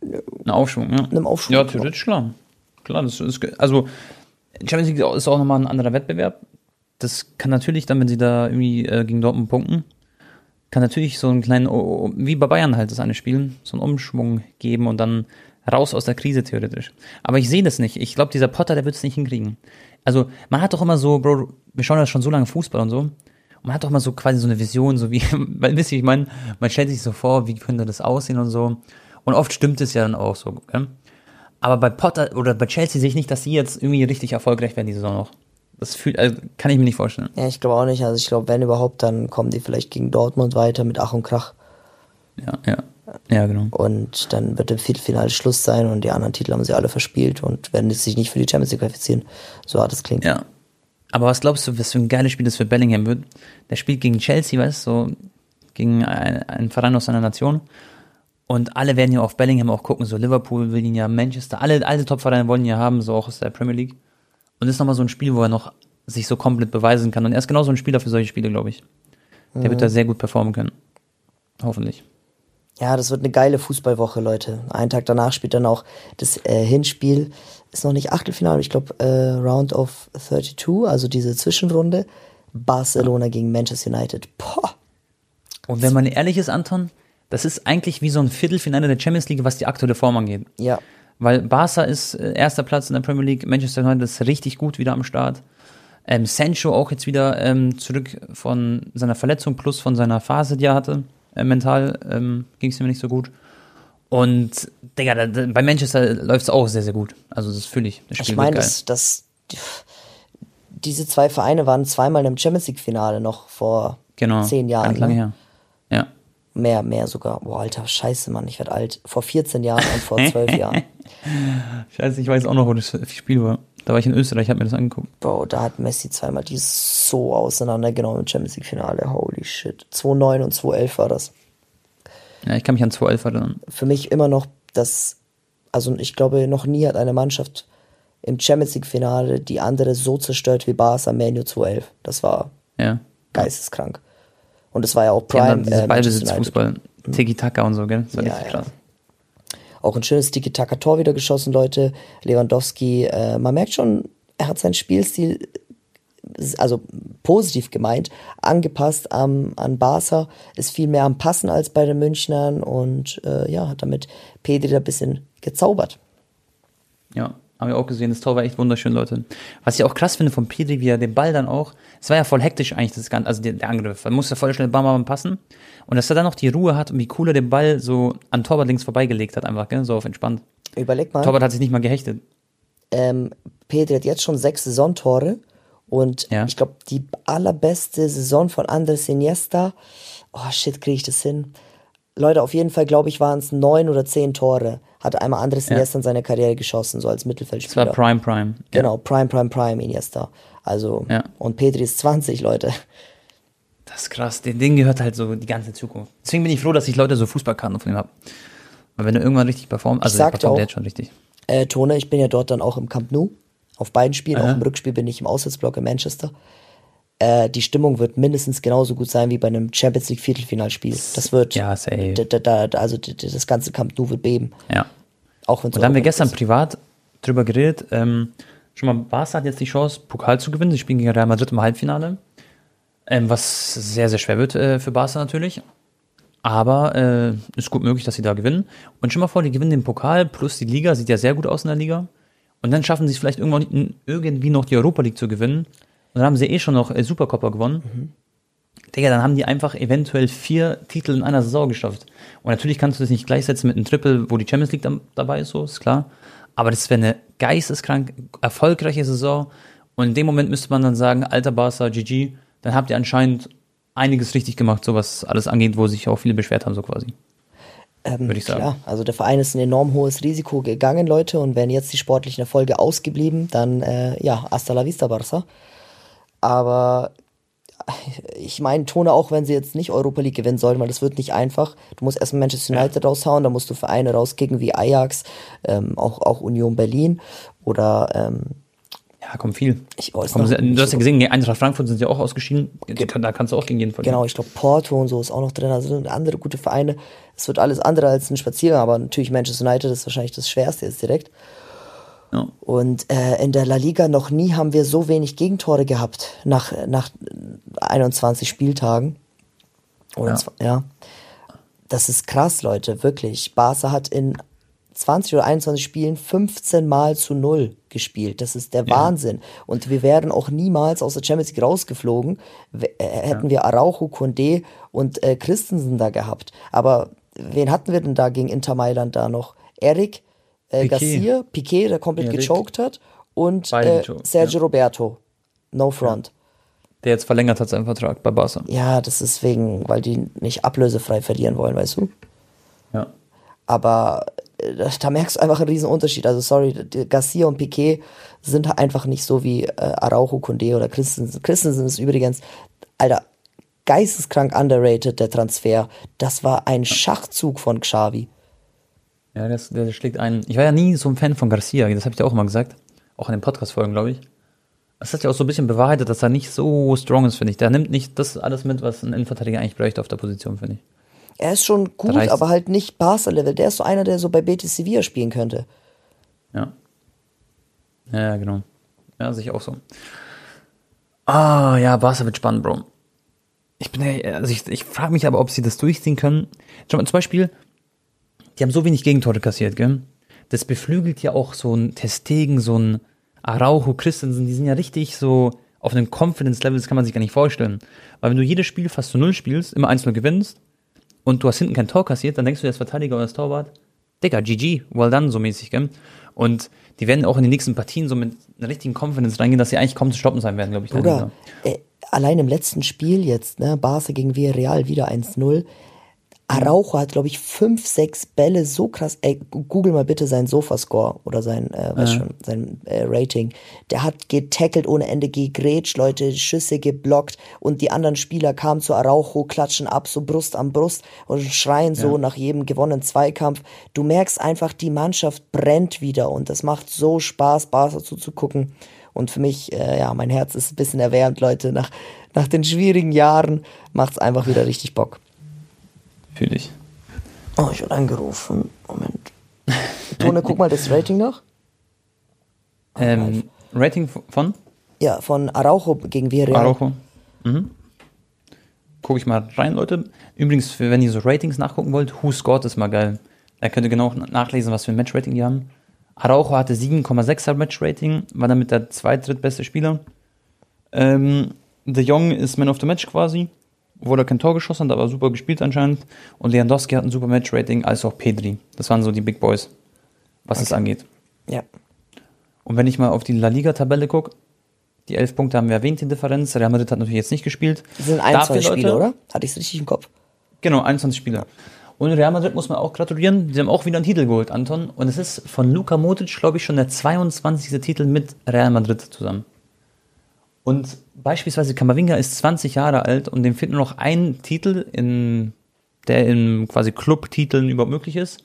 einem Aufschwung, ja. Einem Aufschwung. Ja, theoretisch klar. Klar, das ist, also Champions League ist auch nochmal ein anderer Wettbewerb das kann natürlich dann, wenn sie da irgendwie äh, gegen Dortmund punkten, kann natürlich so einen kleinen, wie bei Bayern halt das eine spielen, so einen Umschwung geben und dann raus aus der Krise theoretisch. Aber ich sehe das nicht. Ich glaube, dieser Potter, der wird es nicht hinkriegen. Also, man hat doch immer so, Bro, wir schauen ja schon so lange Fußball und so. Und man hat doch immer so quasi so eine Vision, so wie, <laughs> weil, wisst ihr, ich meine, man stellt sich so vor, wie könnte das aussehen und so. Und oft stimmt es ja dann auch so, okay? Aber bei Potter oder bei Chelsea sehe ich nicht, dass sie jetzt irgendwie richtig erfolgreich werden, die Saison noch. Das fühlt, also kann ich mir nicht vorstellen. Ja, ich glaube auch nicht. Also ich glaube, wenn überhaupt, dann kommen die vielleicht gegen Dortmund weiter mit Ach und Krach. Ja, ja. Ja, genau. Und dann wird im Viertelfinale Schluss sein und die anderen Titel haben sie alle verspielt und werden sich nicht für die Champions League qualifizieren. So hart es klingt. Ja. Aber was glaubst du, was für ein geiles Spiel das für Bellingham wird? Der spielt gegen Chelsea, weißt du, so gegen einen Verein aus seiner Nation. Und alle werden ja auf Bellingham auch gucken, so Liverpool will ihn ja, Manchester, alle, alle Top-Vereine wollen ihn ja haben, so auch aus der Premier League. Und das ist nochmal so ein Spiel, wo er noch sich so komplett beweisen kann. Und er ist genauso ein Spieler für solche Spiele, glaube ich. Der mhm. wird da sehr gut performen können. Hoffentlich. Ja, das wird eine geile Fußballwoche, Leute. Einen Tag danach spielt dann auch das äh, Hinspiel. Ist noch nicht Achtelfinale, ich glaube äh, Round of 32, also diese Zwischenrunde. Barcelona gegen Manchester United. Boah. Und wenn man ehrlich ist, Anton, das ist eigentlich wie so ein Viertelfinale der Champions League, was die aktuelle Form angeht. Ja. Weil Barca ist äh, erster Platz in der Premier League, Manchester United ist richtig gut wieder am Start. Ähm, Sancho auch jetzt wieder ähm, zurück von seiner Verletzung plus von seiner Phase, die er hatte. Äh, mental ähm, ging es ihm nicht so gut. Und Digga, da, da, bei Manchester läuft es auch sehr, sehr gut. Also das fühle ich. Das Spiel Ich meine, dass, dass diese zwei Vereine waren zweimal im Champions League-Finale noch vor genau, zehn Jahren. Ganz lange ne? her. Ja. Mehr, mehr sogar. Boah, alter, scheiße, Mann, ich werde alt. Vor 14 Jahren und vor <laughs> 12 Jahren. Scheiße, ich weiß auch noch, wo das Spiel war. Da war ich in Österreich, hab mir das angeguckt. Bro, da hat Messi zweimal die so auseinandergenommen im Champions League-Finale. Holy shit. 2-9 und 2-11 war das. Ja, ich kann mich an 2-11 erinnern. Für mich immer noch das, also ich glaube, noch nie hat eine Mannschaft im Champions League-Finale die andere so zerstört wie Barca Manu 2-11. Das war Ja. geisteskrank. Und es war ja auch Prime. dieses äh, Manchester United. Ballbesitzfußball, Tiki-Taka und so, gell? Das war Ja, richtig ja. Auch ein schönes Tiki-Taka-Tor wieder geschossen, Leute. Lewandowski, äh, man merkt schon, er hat seinen Spielstil, also positiv gemeint, angepasst am, an Barca, ist viel mehr am Passen als bei den Münchnern und äh, ja, hat damit Pedri da ein bisschen gezaubert. Ja, haben wir auch gesehen. Das Tor war echt wunderschön, Leute. Was ich auch krass finde von Pedri, wie er den Ball dann auch, es war ja voll hektisch eigentlich, das Ganze, also der, der Angriff. Man musste voll schnell bam, bam, passen. Und dass er dann noch die Ruhe hat und wie cool er den Ball so an Torwart links vorbeigelegt hat, einfach, gell? so auf entspannt. Überleg mal, Torwart hat sich nicht mal gehechtet. ähm, Pedri hat jetzt schon sechs Saisontore und Ja. ich glaube, die allerbeste Saison von Andres Iniesta, oh shit, kriege ich das hin? Leute, auf jeden Fall, glaube ich, waren es neun oder zehn Tore. Hat einmal Andres Ja. Iniesta in seiner Karriere geschossen, so als Das war Mittelfeldspieler. Prime Prime. Ja. Genau, Prime, Prime, Prime Iniesta. Also, Ja. und Pedri ist 20, Leute. Das ist krass. Den Ding gehört halt so die ganze Zukunft. Deswegen bin ich froh, dass ich Leute so Fußballkarten von ihm habe. Weil wenn er irgendwann richtig performt, also der performt auch- jetzt schon richtig. Äh, Tone, ich bin ja dort dann auch im Camp Nou. Auf beiden Spielen, Aha. auch im Rückspiel bin ich im Auswärtsblock in Manchester. Äh, die Stimmung wird mindestens genauso gut sein wie bei einem Champions League Viertelfinalspiel. Das wird, Ja, safe. da, da, da, also das ganze Camp Nou wird beben. Ja. Auch wenn es Und da haben wir gestern ist. privat drüber geredet. Ähm, schon mal, Barca hat jetzt die Chance, Pokal zu gewinnen. Sie spielen gegen Real Madrid im Halbfinale. Ähm, was sehr, sehr schwer wird äh, für Barca natürlich. Aber äh, ist gut möglich, dass sie da gewinnen. Und schon mal vor, die gewinnen den Pokal plus die Liga. Sieht ja sehr gut aus in der Liga. Und dann schaffen sie es vielleicht irgendwann irgendwie noch die Europa League zu gewinnen. Und dann haben sie eh schon noch äh, Supercopper gewonnen. Digga, dann haben die einfach eventuell vier Titel in einer Saison geschafft. Und natürlich kannst du das nicht gleichsetzen mit einem Triple, wo die Champions League dann dabei ist, so, ist klar. Aber das wäre eine geisteskrank erfolgreiche Saison. Und in dem Moment müsste man dann sagen, alter Barca, GG, dann habt ihr anscheinend einiges richtig gemacht, so was alles angeht, wo sich auch viele beschwert haben, so quasi. Ähm, würde ich sagen. Klar, also der Verein ist ein enorm hohes Risiko gegangen, Leute, und wären jetzt die sportlichen Erfolge ausgeblieben, dann äh, ja, hasta la vista Barca. Aber ich meine, Tone auch, wenn sie jetzt nicht Europa League gewinnen sollen, weil das wird nicht einfach. Du musst erstmal Manchester United raushauen, dann musst du Vereine rauskicken wie Ajax, ähm, auch, auch Union Berlin oder ähm, Ja, kommt viel. ich noch sie, du hast ja gesehen, gegen Eintracht Frankfurt sind sie auch ausgeschieden. Da kannst du auch gegen jeden verlieren. Genau, ich glaube Porto und so ist auch noch drin, also sind andere gute Vereine. Es wird alles andere als ein Spaziergang, aber natürlich Manchester United ist wahrscheinlich das Schwerste jetzt direkt. Ja. Und äh, in der La Liga noch nie haben wir so wenig Gegentore gehabt nach, nach 21 Spieltagen. Und Ja. ja. ja. Das ist krass, Leute, wirklich. Barca hat in 20 oder 21 Spielen 15 Mal zu null gespielt. Das ist der Wahnsinn. Und wir wären auch niemals aus der Champions League rausgeflogen, äh, hätten wir Araujo, Condé und äh, Christensen da gehabt. Aber wen hatten wir denn da gegen Inter Mailand da noch? Erik, äh, Piqué. Garcia, Piquet, der komplett Erik. gechoked hat und äh, Sergio Roberto. No front. Der jetzt verlängert hat seinen Vertrag bei Barca. Ja, das ist wegen, weil die nicht ablösefrei verlieren wollen, weißt du? Ja. Aber äh, da, merkst du einfach einen riesen Unterschied. Also sorry, Garcia und Piquet sind einfach nicht so wie äh, Araujo, Condé oder Christensen. Christensen ist übrigens, Alter, geisteskrank underrated, der Transfer. Das war ein Schachzug von Xavi. Ja, das, der schlägt ein. Ich war ja nie so ein Fan von Garcia, das habe ich dir auch immer gesagt. Auch in den Podcast-Folgen, glaube ich. Das hat ja auch so ein bisschen bewahrheitet, dass er nicht so strong ist, finde ich. Der nimmt nicht das alles mit, was ein Innenverteidiger eigentlich bräuchte auf der Position, finde ich. Er ist schon gut, aber halt nicht Barca-Level. Der ist so einer, der so bei Betis Sevilla spielen könnte. Ja. Ja, ja, genau. Ja, sehe ich auch so. Ah, ja, Barca wird spannend, Bro. Ich bin, ja- also ich, ich frage mich aber, ob sie das durchziehen können. Schau mal, zum Beispiel, die haben so wenig Gegentore kassiert, gell? Das beflügelt ja auch so ein Testegen, so ein Araujo, Christensen, die sind ja richtig so auf einem Confidence-Level, das kann man sich gar nicht vorstellen. Weil wenn du jedes Spiel fast zu Null spielst, immer 1-0 gewinnst und du hast hinten kein Tor kassiert, dann denkst du, als Verteidiger oder als Torwart, Digga, GG, well done, so mäßig, gell? Und die werden auch in den nächsten Partien so mit einer richtigen Confidence reingehen, dass sie eigentlich kaum zu stoppen sein werden, glaube ich. Bruder, äh, allein im letzten Spiel jetzt, ne, Barca gegen Villarreal wieder 1-0. Araujo hat, glaube ich, fünf, sechs Bälle so krass. Ey, google mal bitte seinen Sofascore oder sein, äh, weiß schon, sein äh, Rating. Der hat getackelt ohne Ende, gegrätscht, Leute, Schüsse geblockt und die anderen Spieler kamen zu Araujo, klatschen ab, so Brust an Brust und schreien so nach jedem gewonnenen Zweikampf. Du merkst einfach, die Mannschaft brennt wieder und das macht so Spaß, Barca zuzugucken. Und für mich, äh, ja, mein Herz ist ein bisschen erwärmt, Leute. Nach, nach den schwierigen Jahren macht's einfach wieder richtig Bock. Fühle ich. Oh, ich wurde angerufen. Moment. Tone, guck mal das Rating noch. Ähm, Rating von Ja, von Araujo gegen Villarreal. Araujo. Mhm. Gucke ich mal rein, Leute. Übrigens, wenn ihr so Ratings nachgucken wollt, Who Scored ist mal geil. Da könnt ihr genau nachlesen, was für ein Matchrating die haben. Araujo hatte 7,6er Matchrating, war damit der zweit-, drittbeste Spieler. Ähm, De Jong ist Man of the Match quasi, obwohl er kein Tor geschossen hat, aber super gespielt anscheinend. Und Lewandowski hat ein super Matchrating, als auch Pedri. Das waren so die Big Boys, was es angeht. Ja. Und wenn ich mal auf die La Liga-Tabelle gucke, die elf Punkte haben wir erwähnt, die Differenz. Real Madrid hat natürlich jetzt nicht gespielt. Das sind Dafür, 21 Spiele, Leute- oder? Hatte ich es richtig im Kopf? Genau, 21 Spieler. Und Real Madrid muss man auch gratulieren. Sie haben auch wieder einen Titel geholt, Anton. Und es ist von Luka Modric, glaube ich, schon der 22. Titel mit Real Madrid zusammen. Und beispielsweise Kamavinga ist 20 Jahre alt und dem fehlt nur noch ein Titel, in, der in quasi Club-Titeln überhaupt möglich ist.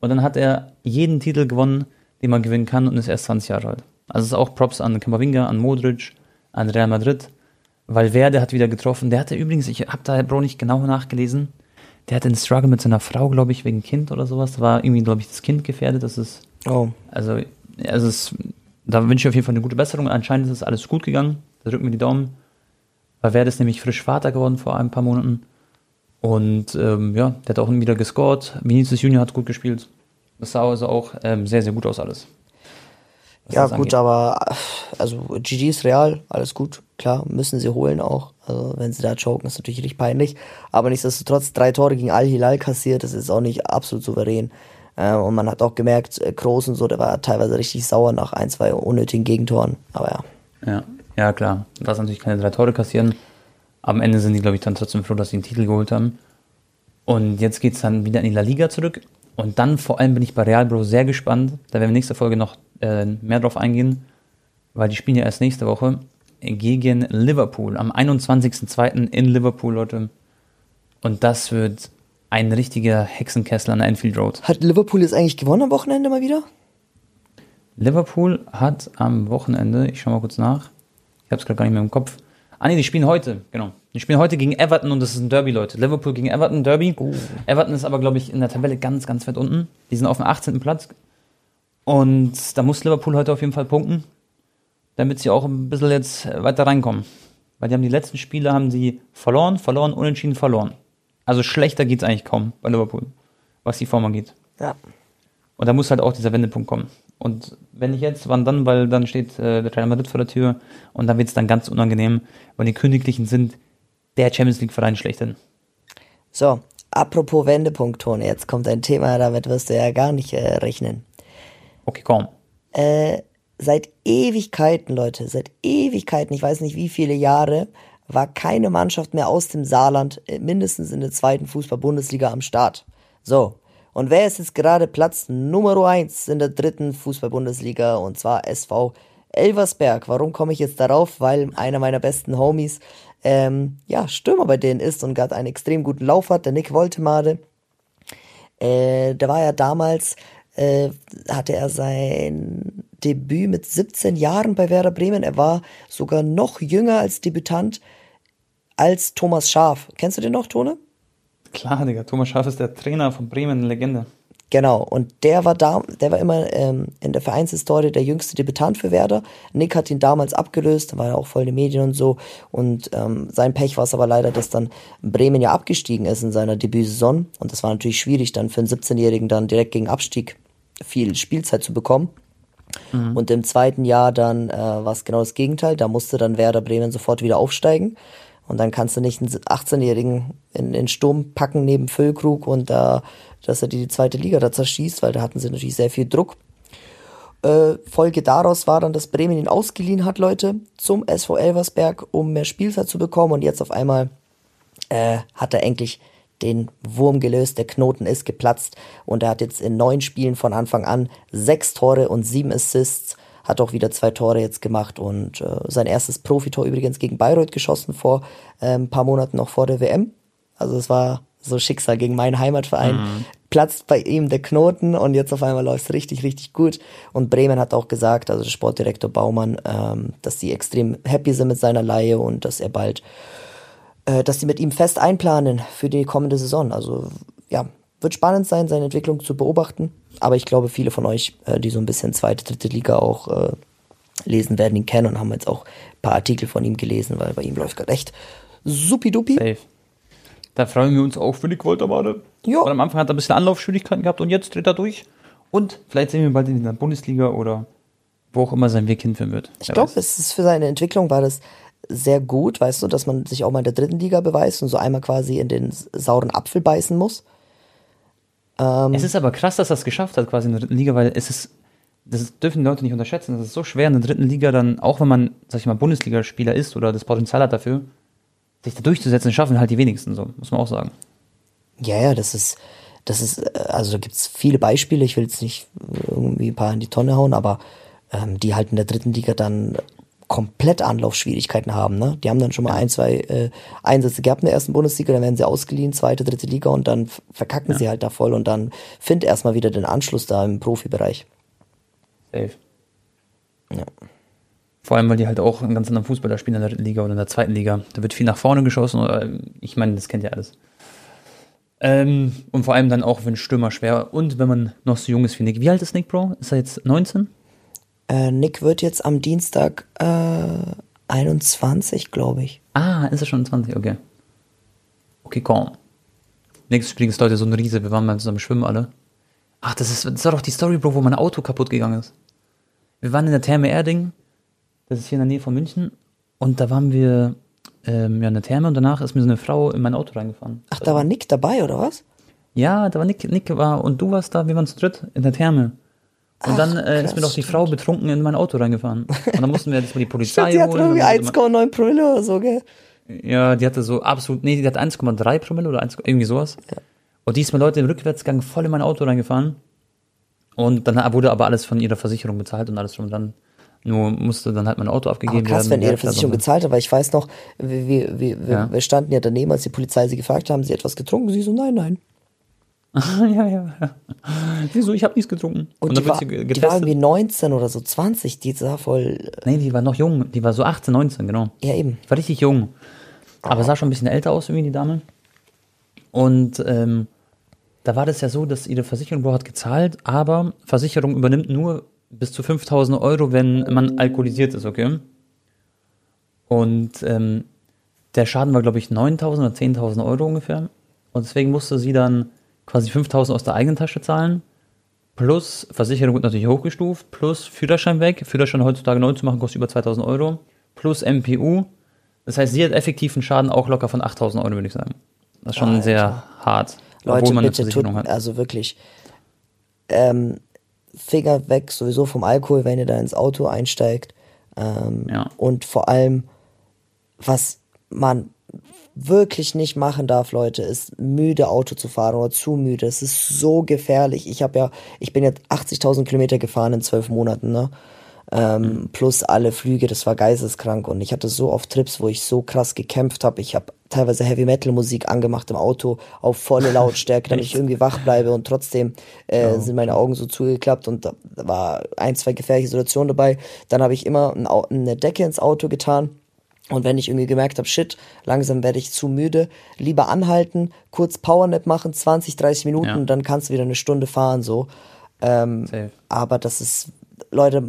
Und dann hat er jeden Titel gewonnen, den man gewinnen kann und ist erst 20 Jahre alt. Also es ist auch Props an Kamavinga, an Modric, an Real Madrid. Valverde hat wieder getroffen. Der hatte übrigens, ich habe da Bro nicht genau nachgelesen, der hatte einen Struggle mit seiner Frau, glaube ich, wegen Kind oder sowas. Da war irgendwie, glaube ich, das Kind gefährdet. Das ist, Oh. also, ja, es ist, da wünsche ich auf jeden Fall eine gute Besserung. Anscheinend ist es alles gut gegangen. Da drücken wir die Daumen. Valverde ist nämlich frisch Vater geworden vor ein paar Monaten. Und ähm, ja, der hat auch wieder gescored. Vinicius Junior hat gut gespielt. Das sah also auch ähm, sehr, sehr gut aus alles. Ja, gut, aber also GG ist real, alles gut, klar, müssen sie holen auch. Also wenn sie da choken, ist natürlich richtig peinlich. Aber nichtsdestotrotz drei Tore gegen Al-Hilal kassiert, das ist auch nicht absolut souverän. Äh, und man hat auch gemerkt, äh, Kroos und so, der war teilweise richtig sauer nach ein, zwei unnötigen Gegentoren. Aber ja. Ja, ja klar. Du darfst natürlich keine drei Tore kassieren. Am Ende sind die, glaube ich, dann trotzdem froh, dass sie den Titel geholt haben. Und jetzt geht's dann wieder in die La Liga zurück. Und dann vor allem bin ich bei Real Bro sehr gespannt. Da werden wir in nächster Folge noch äh, mehr drauf eingehen, weil die spielen ja erst nächste Woche gegen Liverpool am 21.02. in Liverpool, Leute. Und das wird ein richtiger Hexenkessel an der Enfield Road. Hat Liverpool jetzt eigentlich gewonnen am Wochenende mal wieder? Liverpool hat am Wochenende, ich schau mal kurz nach, ich habe es gerade gar nicht mehr im Kopf. Ah nee, die spielen heute, genau. Die spielen heute gegen Everton und das ist ein Derby, Leute. Liverpool gegen Everton, Derby. Everton ist aber, glaube ich, in der Tabelle ganz, ganz weit unten. Die sind auf dem 18. Platz. Und da muss Liverpool heute auf jeden Fall punkten, damit sie auch ein bisschen jetzt weiter reinkommen. Weil die haben die letzten Spiele haben sie verloren, verloren, unentschieden, verloren. Also schlechter geht's eigentlich kaum bei Liverpool, was die Form angeht. Ja. Und da muss halt auch dieser Wendepunkt kommen. Und wenn nicht jetzt, wann dann? Weil dann steht äh, der Real Madrid vor der Tür und dann wird es dann ganz unangenehm, weil die Königlichen sind der Champions League Verein schlechthin. So, apropos Wendepunkt, Tone, jetzt kommt ein Thema, damit wirst du ja gar nicht äh, rechnen. Okay, komm. äh, seit Ewigkeiten, Leute, seit Ewigkeiten, ich weiß nicht wie viele Jahre, war keine Mannschaft mehr aus dem Saarland äh, mindestens in der zweiten Fußball-Bundesliga am Start. So. Und wer ist jetzt gerade Platz Nummer eins in der dritten Fußball-Bundesliga? Und zwar SV Elversberg. Warum komme ich jetzt darauf? Weil einer meiner besten Homies, ähm, ja, Stürmer bei denen ist und gerade einen extrem guten Lauf hat, der Nick Woltemade. Äh, der war ja damals, äh, hatte er sein Debüt mit 17 Jahren bei Werder Bremen. Er war sogar noch jünger als Debütant als Thomas Schaf. Kennst du den noch, Tone? Klar, Digga. Thomas Schaaf ist der Trainer von Bremen, eine Legende. Genau, und der war da, der war immer ähm, in der Vereinshistorie der jüngste Debütant für Werder. Nick hat ihn damals abgelöst, da war er auch voll in den Medien und so. Und ähm, sein Pech war es aber leider, dass dann Bremen ja abgestiegen ist in seiner Debütsaison. Und das war natürlich schwierig, dann für einen 17-Jährigen dann direkt gegen Abstieg viel Spielzeit zu bekommen. Mhm. Und im zweiten Jahr dann äh, war es genau das Gegenteil. Da musste dann Werder Bremen sofort wieder aufsteigen. Und dann kannst du nicht einen 18-Jährigen in den Sturm packen neben Füllkrug und da, dass er die zweite Liga da zerschießt, weil da hatten sie natürlich sehr viel Druck. Äh, Folge daraus war dann, dass Bremen ihn ausgeliehen hat, Leute, zum SV Elversberg, um mehr Spielzeit zu bekommen. Und jetzt auf einmal äh, hat er endlich den Wurm gelöst, der Knoten ist geplatzt und er hat jetzt in neun Spielen von Anfang an sechs Tore und sieben Assists hat auch wieder zwei Tore jetzt gemacht und äh, sein erstes Profitor übrigens gegen Bayreuth geschossen vor äh, ein paar Monaten noch vor der WM. Also es war so Schicksal gegen meinen Heimatverein. Mhm. Platzt bei ihm der Knoten und jetzt auf einmal läuft es richtig, richtig gut. Und Bremen hat auch gesagt, also der Sportdirektor Baumann, ähm, dass sie extrem happy sind mit seiner Laie und dass er bald, äh, dass sie mit ihm fest einplanen für die kommende Saison. Also ja, wird spannend sein, seine Entwicklung zu beobachten. Aber ich glaube, viele von euch, äh, die so ein bisschen zweite, dritte Liga auch äh, lesen, werden ihn kennen und haben jetzt auch ein paar Artikel von ihm gelesen, weil bei ihm läuft gerade echt supidupi. Safe. Da freuen wir uns auch für Nick Woltermade. Ja. Weil am Anfang hat er ein bisschen Anlaufschwierigkeiten gehabt und jetzt dreht er durch. Und vielleicht sehen wir bald in der Bundesliga oder wo auch immer sein Weg hinführen wird. Ich glaube, es ist für seine Entwicklung war das sehr gut, weißt du, dass man sich auch mal in der dritten Liga beweist und so einmal quasi in den sauren Apfel beißen muss. Ähm, es ist aber krass, dass er es geschafft hat, quasi in der dritten Liga, weil es ist, das dürfen die Leute nicht unterschätzen. Es ist so schwer in der dritten Liga dann, auch wenn man, sag ich mal, Bundesligaspieler ist oder das Potenzial hat dafür, sich da durchzusetzen, schaffen halt die wenigsten so, muss man auch sagen. Ja, ja, das ist, das ist, äh, also da gibt es viele Beispiele, ich will jetzt nicht irgendwie ein paar in die Tonne hauen, aber ähm, die halt in der dritten Liga dann komplett Anlaufschwierigkeiten haben. Ne? Die haben dann schon mal ein, zwei äh, Einsätze gehabt in der ersten Bundesliga, dann werden sie ausgeliehen, zweite, dritte Liga und dann verkacken ja. sie halt da voll und dann find erstmal wieder den Anschluss da im Profibereich. Safe. Ja. Vor allem, weil die halt auch einen ganz anderen Fußballer spielen in der dritten Liga oder in der zweiten Liga. Da wird viel nach vorne geschossen. Oder, ich meine, das kennt ihr alles. Ähm, und vor allem dann auch, wenn Stürmer schwer und wenn man noch so jung ist wie Nick. Wie alt ist Nick, Bro? Ist er jetzt 19? Äh, Nick wird jetzt am Dienstag äh, 21, glaube ich. Ah, ist er schon 20, okay. Okay, komm. Nächstes Spiel ist heute so ein Riese, wir waren mal zusammen schwimmen alle. Ach, das ist, das war doch die Story, Bro, wo mein Auto kaputt gegangen ist. Wir waren in der Therme Erding, das ist hier in der Nähe von München, und da waren wir ähm, ja, in der Therme und danach ist mir so eine Frau in mein Auto reingefahren. Ach, da war Nick dabei, oder was? Ja, da war Nick, Nick war und du warst da, wir waren zu dritt in der Therme. Und Ach, dann äh, ist mir doch die Frau betrunken in mein Auto reingefahren. Und dann mussten wir jetzt mal die <laughs> Polizei Stimmt, holen. Die hatte irgendwie 1,9 Promille oder so, gell? Ja, die hatte so absolut, nee, die hat 1,3 Promille oder 1, irgendwie sowas. Ja. Und die ist mir Leute im Rückwärtsgang voll in mein Auto reingefahren. Und dann wurde aber alles von ihrer Versicherung bezahlt und alles drum. Dann nur musste dann halt mein Auto abgegeben aber krass, werden. wenn ihre Versicherung bezahlt hat, weil ich weiß noch, wir, wir, wir, ja. wir standen ja daneben, als die Polizei sie gefragt haben, sie etwas getrunken? Sie so, nein, nein. <laughs> ja, ja, ja. Wieso? Ich habe nichts getrunken. Und, und die, war, die war irgendwie 19 oder so 20, die sah voll. Äh, nee, die war noch jung. Die war so 18, 19, genau. Ja, eben. Die war richtig jung. Aber sah schon ein bisschen älter aus, irgendwie, die Dame. Und ähm, da war das ja so, dass ihre Versicherung Bro hat gezahlt, aber Versicherung übernimmt nur bis zu 5000 Euro, wenn man alkoholisiert ist, okay? Und ähm, der Schaden war, glaube ich, 9000 oder 10.000 Euro ungefähr. Und deswegen musste sie dann quasi 5000 aus der eigenen Tasche zahlen. Plus Versicherung wird natürlich hochgestuft, plus Führerschein weg. Führerschein heutzutage neu zu machen kostet über 2000 Euro. Plus MPU. Das heißt, sie hat effektiv einen Schaden auch locker von 8000 Euro, würde ich sagen. Das ist schon Alter. sehr hart. Leute, man bitte tut, hat. also wirklich, ähm, Finger weg sowieso vom Alkohol, wenn ihr da ins Auto einsteigt. Ähm, ja. Und vor allem, was man wirklich nicht machen darf, Leute, ist müde Auto zu fahren oder zu müde. Es ist so gefährlich. Ich habe ja, ich bin jetzt 80.000 Kilometer gefahren in zwölf Monaten, ne? Ähm. Plus alle Flüge, das war geisteskrank und ich hatte so oft Trips, wo ich so krass gekämpft habe. Ich habe teilweise Heavy Metal Musik angemacht im Auto auf volle Lautstärke, damit ich <laughs> irgendwie wach bleibe und trotzdem äh, oh. sind meine Augen so zugeklappt und da war ein, zwei gefährliche Situationen dabei. Dann habe ich immer eine Decke ins Auto getan Und wenn ich irgendwie gemerkt habe, shit, langsam werde ich zu müde, lieber anhalten, kurz Powernap machen, 20, 30 Minuten, Ja. dann kannst du wieder eine Stunde fahren, so. Ähm, aber das ist, Leute,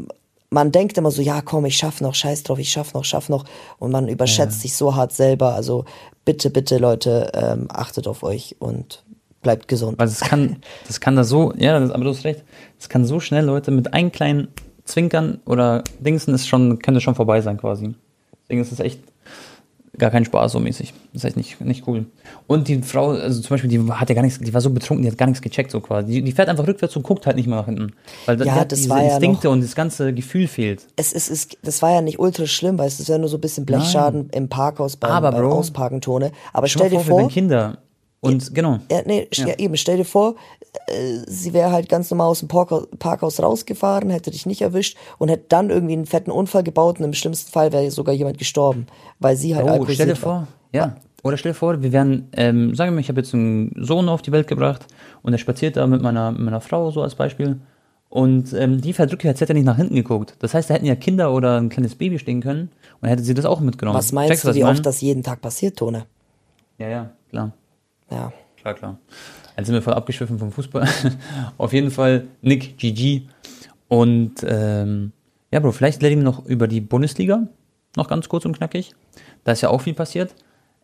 man denkt immer so, ja komm, ich schaff noch, scheiß drauf, ich schaff noch, schaff noch. Und man überschätzt sich so hart selber. Also bitte, bitte, Leute, ähm, achtet auf euch und bleibt gesund. Weil es kann, <laughs> das kann da so, ja, das, aber du hast recht, es kann so schnell, Leute, mit einem kleinen Zwinkern oder Dingsen ist schon, könnte schon vorbei sein quasi. Deswegen ist es echt gar kein Spaß so mäßig. Das ist echt nicht, nicht cool. Und die Frau, also zum Beispiel, die hat ja gar nichts, die war so betrunken, die hat gar nichts gecheckt so quasi. Die, die fährt einfach rückwärts und guckt halt nicht mehr nach hinten. Weil Ja, das diese war ja Instinkte und das ganze Gefühl fehlt. es ist, es, das war ja nicht ultra schlimm, weil es ist ja nur so ein bisschen Blechschaden im Parkhaus beim, Aber, beim Bro, Ausparken, Tone. Aber Stell dir vor, wären Kinder. Und genau. Ja, nee, ja. eben, stell dir vor, äh, sie wäre halt ganz normal aus dem Parkhaus, Parkhaus rausgefahren, hätte dich nicht erwischt und hätte dann irgendwie einen fetten Unfall gebaut und im schlimmsten Fall wäre sogar jemand gestorben, weil sie halt Oh, stell dir war. vor, ja. Oder stell dir vor, wir wären, ähm, sagen wir mal, ich habe jetzt einen Sohn auf die Welt gebracht und er spaziert da mit meiner, mit meiner Frau, so als Beispiel. Und ähm, die fährt rückwärts, hätte er nicht nach hinten geguckt. Das heißt, da hätten ja Kinder oder ein kleines Baby stehen können und hätte sie das auch mitgenommen. Was meinst Checkst du, wie oft das jeden Tag passiert, Tone? Ja, ja, klar. Ja. Klar, klar. Jetzt sind wir voll abgeschwiffen vom Fußball. <laughs> Auf jeden Fall Nick, GG. Und ähm, ja, Bro, vielleicht reden wir noch über die Bundesliga. Noch ganz kurz und knackig. Da ist ja auch viel passiert.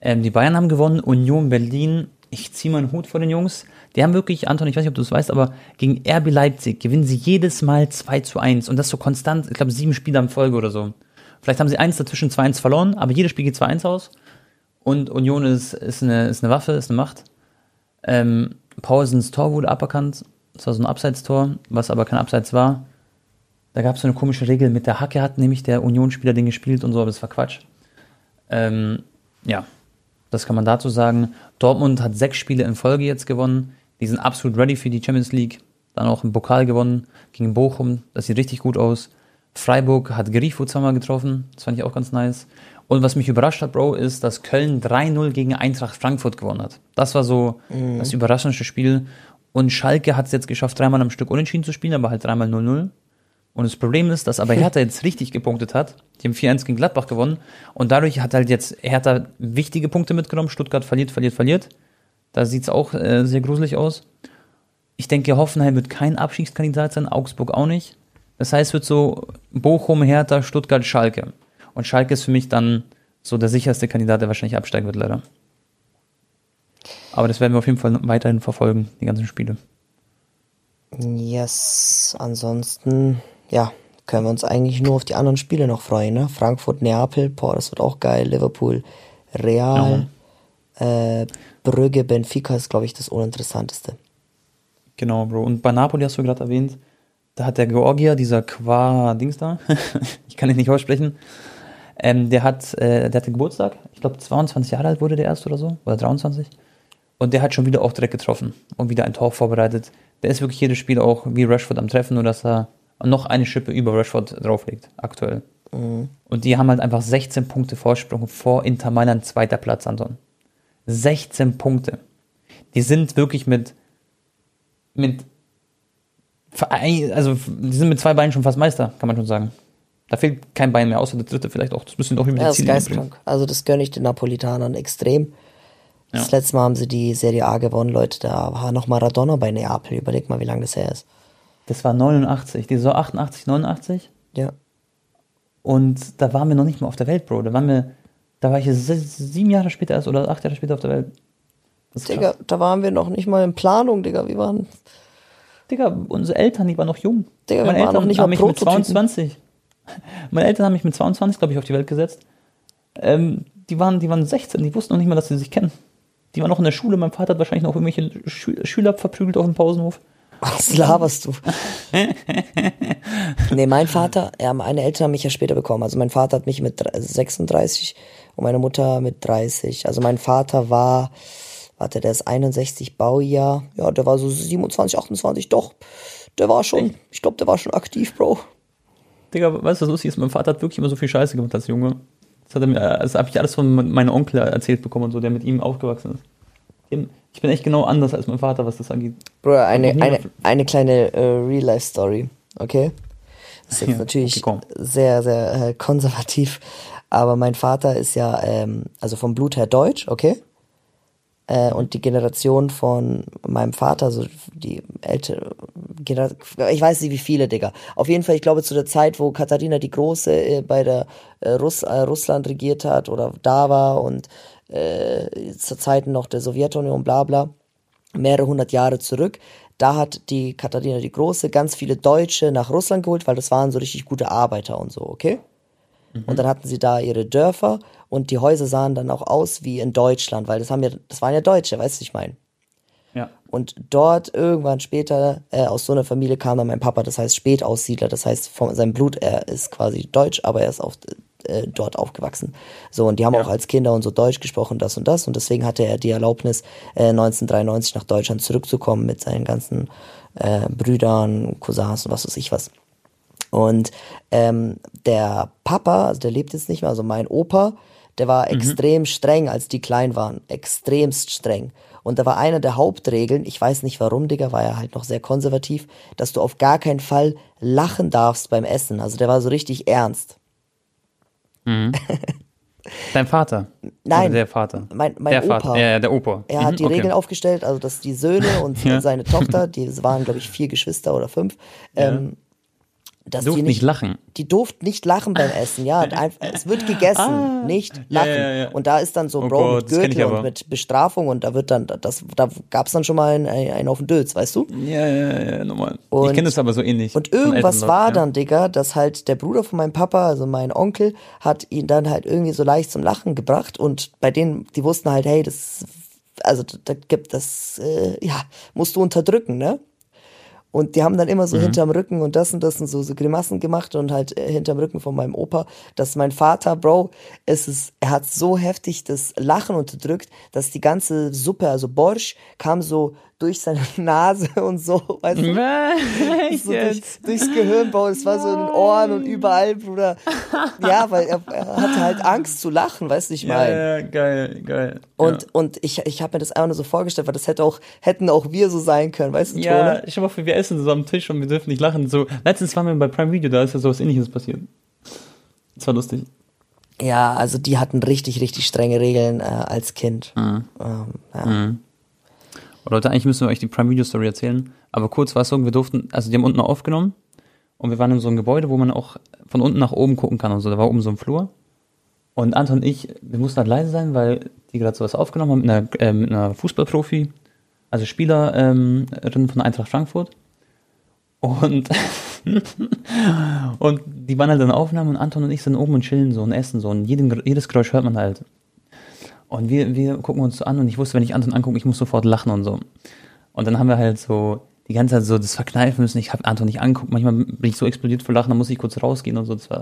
Ähm, die Bayern haben gewonnen, Union Berlin. Ich ziehe meinen Hut vor den Jungs. Die haben wirklich, Anton, ich weiß nicht, ob du es weißt, aber gegen RB Leipzig gewinnen sie jedes Mal 2 zu 1. Und das so konstant, ich glaube, sieben Spiele am Folge oder so. Vielleicht haben sie eins dazwischen 2-1 verloren, aber jedes Spiel geht 2-1 aus. Und Union ist, ist, eine, ist eine Waffe, ist eine Macht. Ähm, Paulsens Tor wurde aberkannt. Das war so ein Abseitstor, was aber kein Abseits war. Da gab es so eine komische Regel mit der Hacke, hat nämlich der Unionsspieler den gespielt und so, aber das war Quatsch. Ähm, ja, das kann man dazu sagen. Dortmund hat sechs Spiele in Folge jetzt gewonnen. Die sind absolut ready für die Champions League. Dann auch im Pokal gewonnen gegen Bochum. Das sieht richtig gut aus. Freiburg hat Grifo zweimal getroffen. Das fand ich auch ganz nice. Und was mich überrascht hat, Bro, ist, dass Köln 3-0 gegen Eintracht Frankfurt gewonnen hat. Das war so das überraschendste Spiel. Und Schalke hat es jetzt geschafft, dreimal am Stück unentschieden zu spielen, aber halt dreimal 0-0. Und das Problem ist, dass aber <laughs> Hertha jetzt richtig gepunktet hat. Die haben 4-1 gegen Gladbach gewonnen. Und dadurch hat halt jetzt Hertha wichtige Punkte mitgenommen. Stuttgart verliert, verliert, verliert. Da sieht es auch äh, sehr gruselig aus. Ich denke, Hoffenheim wird kein Abstiegskandidat sein, Augsburg auch nicht. Das heißt, es wird so Bochum, Hertha, Stuttgart, Schalke. Und Schalke ist für mich dann so der sicherste Kandidat, der wahrscheinlich absteigen wird, leider. Aber das werden wir auf jeden Fall weiterhin verfolgen, die ganzen Spiele. Yes, ansonsten, ja, können wir uns eigentlich nur auf die anderen Spiele noch freuen, ne? Frankfurt, Neapel, boah, das wird auch geil. Liverpool, Real, äh, Brügge, Benfica ist, glaube ich, das Uninteressanteste. Genau, Bro. Und bei Napoli hast du gerade erwähnt, da hat der Georgier, dieser Qua-Dings da, <laughs> ich kann ihn nicht aussprechen, ähm, der hat, äh, der hatte Geburtstag, ich glaube 22 Jahre alt wurde der erst oder so, oder 23. Und der hat schon wieder auch direkt getroffen und wieder ein Tor vorbereitet. Der ist wirklich jedes Spiel auch wie Rashford am Treffen, nur dass er noch eine Schippe über Rashford drauflegt, aktuell. Und die haben halt einfach 16 Punkte Vorsprung vor Inter Mailand, zweiter Platz, Anton. 16 Punkte. Die sind wirklich mit, mit, also die sind mit zwei Beinen schon fast Meister, kann man schon sagen. Da fehlt kein Bein mehr, außer der dritte vielleicht auch. Das müssen doch über die Ja, das ist. Also das gönne ich den Napolitanern extrem. Das Ja. letzte Mal haben sie die Serie A gewonnen, Leute. Da war noch Maradona bei Neapel. Überleg mal, wie lange das her ist. Das war 89, die Saison 88, 89. Ja. Und da waren wir noch nicht mal auf der Welt, Bro. Da waren wir, da war ich sieben Jahre später erst oder acht Jahre später auf der Welt. Das Digga, da waren wir noch nicht mal in Planung, Digga. Wir waren, Digga, unsere Eltern, die waren noch jung. Digga, wir Meine waren Eltern noch nicht haben mal mich mit Prototypen. 22. Meine Eltern haben mich mit 22, glaube ich, auf die Welt gesetzt. Ähm, die, waren, die waren 16, die wussten noch nicht mal, dass sie sich kennen. Die waren noch in der Schule. Mein Vater hat wahrscheinlich noch irgendwelche Schü Schüler verprügelt auf dem Pausenhof. was laberst du? <laughs> nee, mein Vater, ja, meine Eltern haben mich ja später bekommen. Also mein Vater hat mich mit dre- 36 und meine Mutter mit 30. Also mein Vater war, warte, der ist 61 Baujahr. Ja, der war so 27, 28, doch. Der war schon, ich glaube, der war schon aktiv, Bro. Digga, weißt du, was lustig ist? Mein Vater hat wirklich immer so viel Scheiße gemacht als Junge. Das, hat er mir, das habe ich alles von meinem Onkel erzählt bekommen und so, der mit ihm aufgewachsen ist. Ich bin echt genau anders als mein Vater, was das angeht. Bro, eine, eine, eine kleine äh, Real-Life-Story, okay? Das ist jetzt <laughs> Ja, natürlich okay, sehr, sehr äh, konservativ, Aber mein Vater ist ja, ähm, also vom Blut her deutsch, okay? Äh, und die Generation von meinem Vater, also die ältere Generation, ich weiß nicht wie viele, Digga. Auf jeden Fall, ich glaube zu der Zeit, wo Katharina die Große äh, bei der äh, Russ, äh, Russland regiert hat oder da war und äh, zur Zeiten noch der Sowjetunion, bla bla, mehrere hundert Jahre zurück, da hat die Katharina die Große ganz viele Deutsche nach Russland geholt, weil das waren so richtig gute Arbeiter und so, okay? Mhm. Und dann hatten sie da ihre Dörfer und die Häuser sahen dann auch aus wie in Deutschland, weil das haben ja, das waren ja Deutsche, weißt du, ich meine. Ja. Und dort irgendwann später äh, aus so einer Familie kam dann mein Papa, das heißt Spätaussiedler, das heißt von seinem Blut, er ist quasi deutsch, aber er ist auch äh, dort aufgewachsen. So, und die haben ja. auch als Kinder und so Deutsch gesprochen, das und das. Und deswegen hatte er die Erlaubnis, äh, 1993 nach Deutschland zurückzukommen mit seinen ganzen äh, Brüdern, Cousins und was weiß ich was. Und ähm, der Papa, also der lebt jetzt nicht mehr, also mein Opa, der war mhm. extrem streng, als die klein waren. Extremst streng. Und da war einer der Hauptregeln, ich weiß nicht warum, Digga, war er halt noch sehr konservativ, dass du auf gar keinen Fall lachen darfst beim Essen. Also der war so richtig ernst. Mhm. <laughs> Dein Vater? Nein. Oder der Vater? Mein, mein der Opa. Vater. Ja, der Opa. Er hat die okay. Regeln aufgestellt, also dass die Söhne <laughs> und ja. seine Tochter, die waren, glaube ich, vier Geschwister oder fünf, ja. ähm, dass durften die nicht, nicht, lachen. Die durften nicht lachen beim Essen, ja. <laughs> es wird gegessen, ah, nicht lachen. Ja, ja, ja. Und da ist dann so, oh Bro, Gott, mit Gürtel und mit Bestrafung und da wird dann, das, da gab's dann schon mal einen, einen auf den Dötz, weißt du? Ja, ja, ja, normal. Und, ich kenne das aber so ähnlich. Und irgendwas war dann, Digga, dass halt der Bruder von meinem Papa, also mein Onkel, hat ihn dann halt irgendwie so leicht zum Lachen gebracht und bei denen, die wussten halt, hey, das, also da gibt das, äh, ja, musst du unterdrücken, ne? Und die haben dann immer so mhm. hinterm Rücken und das und das und so, so Grimassen gemacht und halt äh, hinterm Rücken von meinem Opa, dass mein Vater, Bro, es ist, er hat so heftig das Lachen unterdrückt, dass die ganze Suppe, also Borsch, kam so durch seine <laughs> Nase und so, weißt du? so durch, durchs Gehirn, Bro, es war so in den Ohren und überall, Bruder. Ja, weil er, er hatte halt Angst zu lachen, weißt du, ich meine. Ja, ja, geil, geil. Und, ja. und ich, ich habe mir das einfach nur so vorgestellt, weil das hätte auch, hätten auch wir so sein können, weißt du, Ja, ich hab auch, wir essen so am Tisch und wir dürfen nicht lachen. So, letztens waren wir bei Prime Video, da ist ja sowas ähnliches passiert. Das war lustig. Ja, also die hatten richtig, richtig strenge Regeln äh, als Kind. Mhm. Ähm, ja. Mhm. Leute, eigentlich müssen wir euch die Prime Video Story erzählen. Aber kurz war es so, wir durften, also die haben unten aufgenommen und wir waren in so einem Gebäude, wo man auch von unten nach oben gucken kann und so. Da war oben so ein Flur. Und Anton und ich, wir mussten halt leise sein, weil die gerade sowas aufgenommen haben mit einer, äh, mit einer Fußballprofi, also Spielerin ähm, von Eintracht Frankfurt. Und, <laughs> und die waren halt in der Aufnahme und Anton und ich sind oben und chillen so und essen so und jedem, jedes Geräusch hört man halt. Und wir, wir gucken uns so an und ich wusste, wenn ich Anton angucke, ich muss sofort lachen und so. Und dann haben wir halt so die ganze Zeit so das verkneifen müssen. Ich habe Anton nicht angeguckt. Manchmal bin ich so explodiert vor Lachen, dann muss ich kurz rausgehen und so. Das war,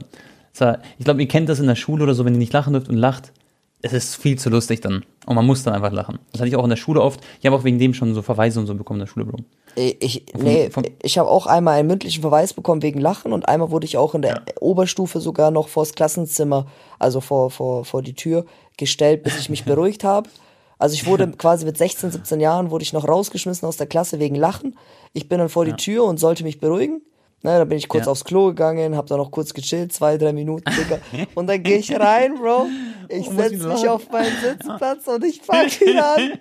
das war ich glaube, ihr kennt das in der Schule oder so, wenn ihr nicht lachen dürft und lacht. Es ist viel zu lustig dann. Und man muss dann einfach lachen. Das hatte ich auch in der Schule oft. Ich habe auch wegen dem schon so Verweise und so bekommen in der Schule, Bro. Ich, nee, vom, ich habe auch einmal einen mündlichen Verweis bekommen wegen Lachen und einmal wurde ich auch in der ja. Oberstufe sogar noch vors Klassenzimmer, also vor, vor, vor die Tür gestellt, bis ich mich <laughs> beruhigt habe. Also ich wurde quasi mit 16, 17 Jahren wurde ich noch rausgeschmissen aus der Klasse wegen Lachen. Ich bin dann vor ja. die Tür und sollte mich beruhigen. Na, dann bin ich kurz ja. aufs Klo gegangen, hab da noch kurz gechillt, zwei, drei Minuten, Digga. Und dann gehe ich rein, Bro. <laughs> Ich setz mich auf meinen Sitzplatz und ich <laughs> fang wieder an.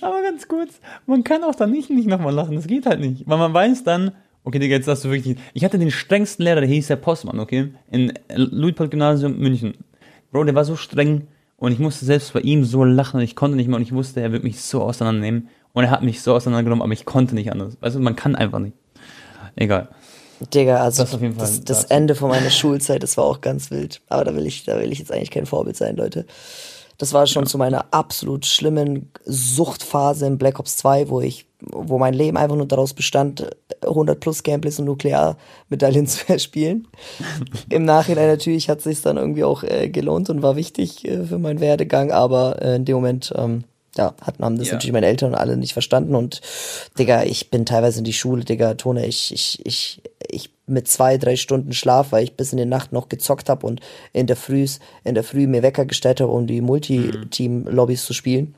Aber ganz kurz, man kann auch dann nicht, nicht nochmal lachen. Das geht halt nicht. Weil man weiß dann, okay, Digga, jetzt hast du wirklich nicht. Ich hatte den strengsten Lehrer, der hieß der Postmann, okay? In Luitpold-Gymnasium München. Bro, der war so streng und ich musste selbst bei ihm so lachen und ich konnte nicht mehr und ich wusste, er wird mich so auseinandernehmen. Und er hat mich so auseinandergenommen, aber ich konnte nicht anders. Weißt du, man kann einfach nicht. Egal. Digga, also das, das, das Ende von meiner Schulzeit, das war auch ganz wild. Aber da will ich, da will ich jetzt eigentlich kein Vorbild sein, Leute. Das war schon ja. zu meiner absolut schlimmen Suchtphase in Black Ops 2, wo ich, wo mein Leben einfach nur daraus bestand, 100 plus Gameplays und Nuklearmedaillen <laughs> zu erspielen. Im Nachhinein natürlich hat es sich dann irgendwie auch äh, gelohnt und war wichtig äh, für meinen Werdegang, aber äh, in dem Moment, ähm, ja, hatten, haben das ja. natürlich meine Eltern alle nicht verstanden und Digga, ich bin teilweise in die Schule, Digga, Tone, ich, ich, ich, ich mit zwei, drei Stunden Schlaf, weil ich bis in die Nacht noch gezockt habe und in der Früh, in der Früh mir Wecker gestellt habe, um die Multi-Team-Lobbys zu spielen.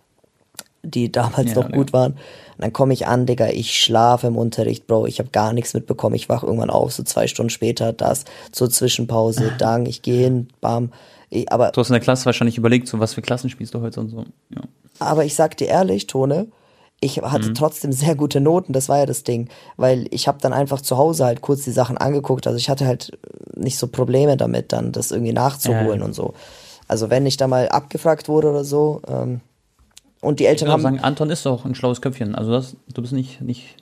die damals Ja, noch gut waren. Und dann komme ich an, Digga, ich schlafe im Unterricht, Bro, ich habe gar nichts mitbekommen. Ich wach irgendwann auf, so zwei Stunden später, das zur Zwischenpause, <laughs> Dang, ich gehe hin, bam. Ich, aber Du hast in der Klasse wahrscheinlich überlegt, so was für Klassen spielst du heute und so. Ja. Aber ich sag dir ehrlich, Tone, ich hatte trotzdem sehr gute Noten, das war ja das Ding, weil ich habe dann einfach zu Hause halt kurz die Sachen angeguckt, also ich hatte halt nicht so Probleme damit, dann das irgendwie nachzuholen Ja. und so. Also wenn ich da mal abgefragt wurde oder so, ähm, und die Eltern Ich haben, sagen, Anton ist doch ein schlaues Köpfchen. Also das, du bist nicht, nicht.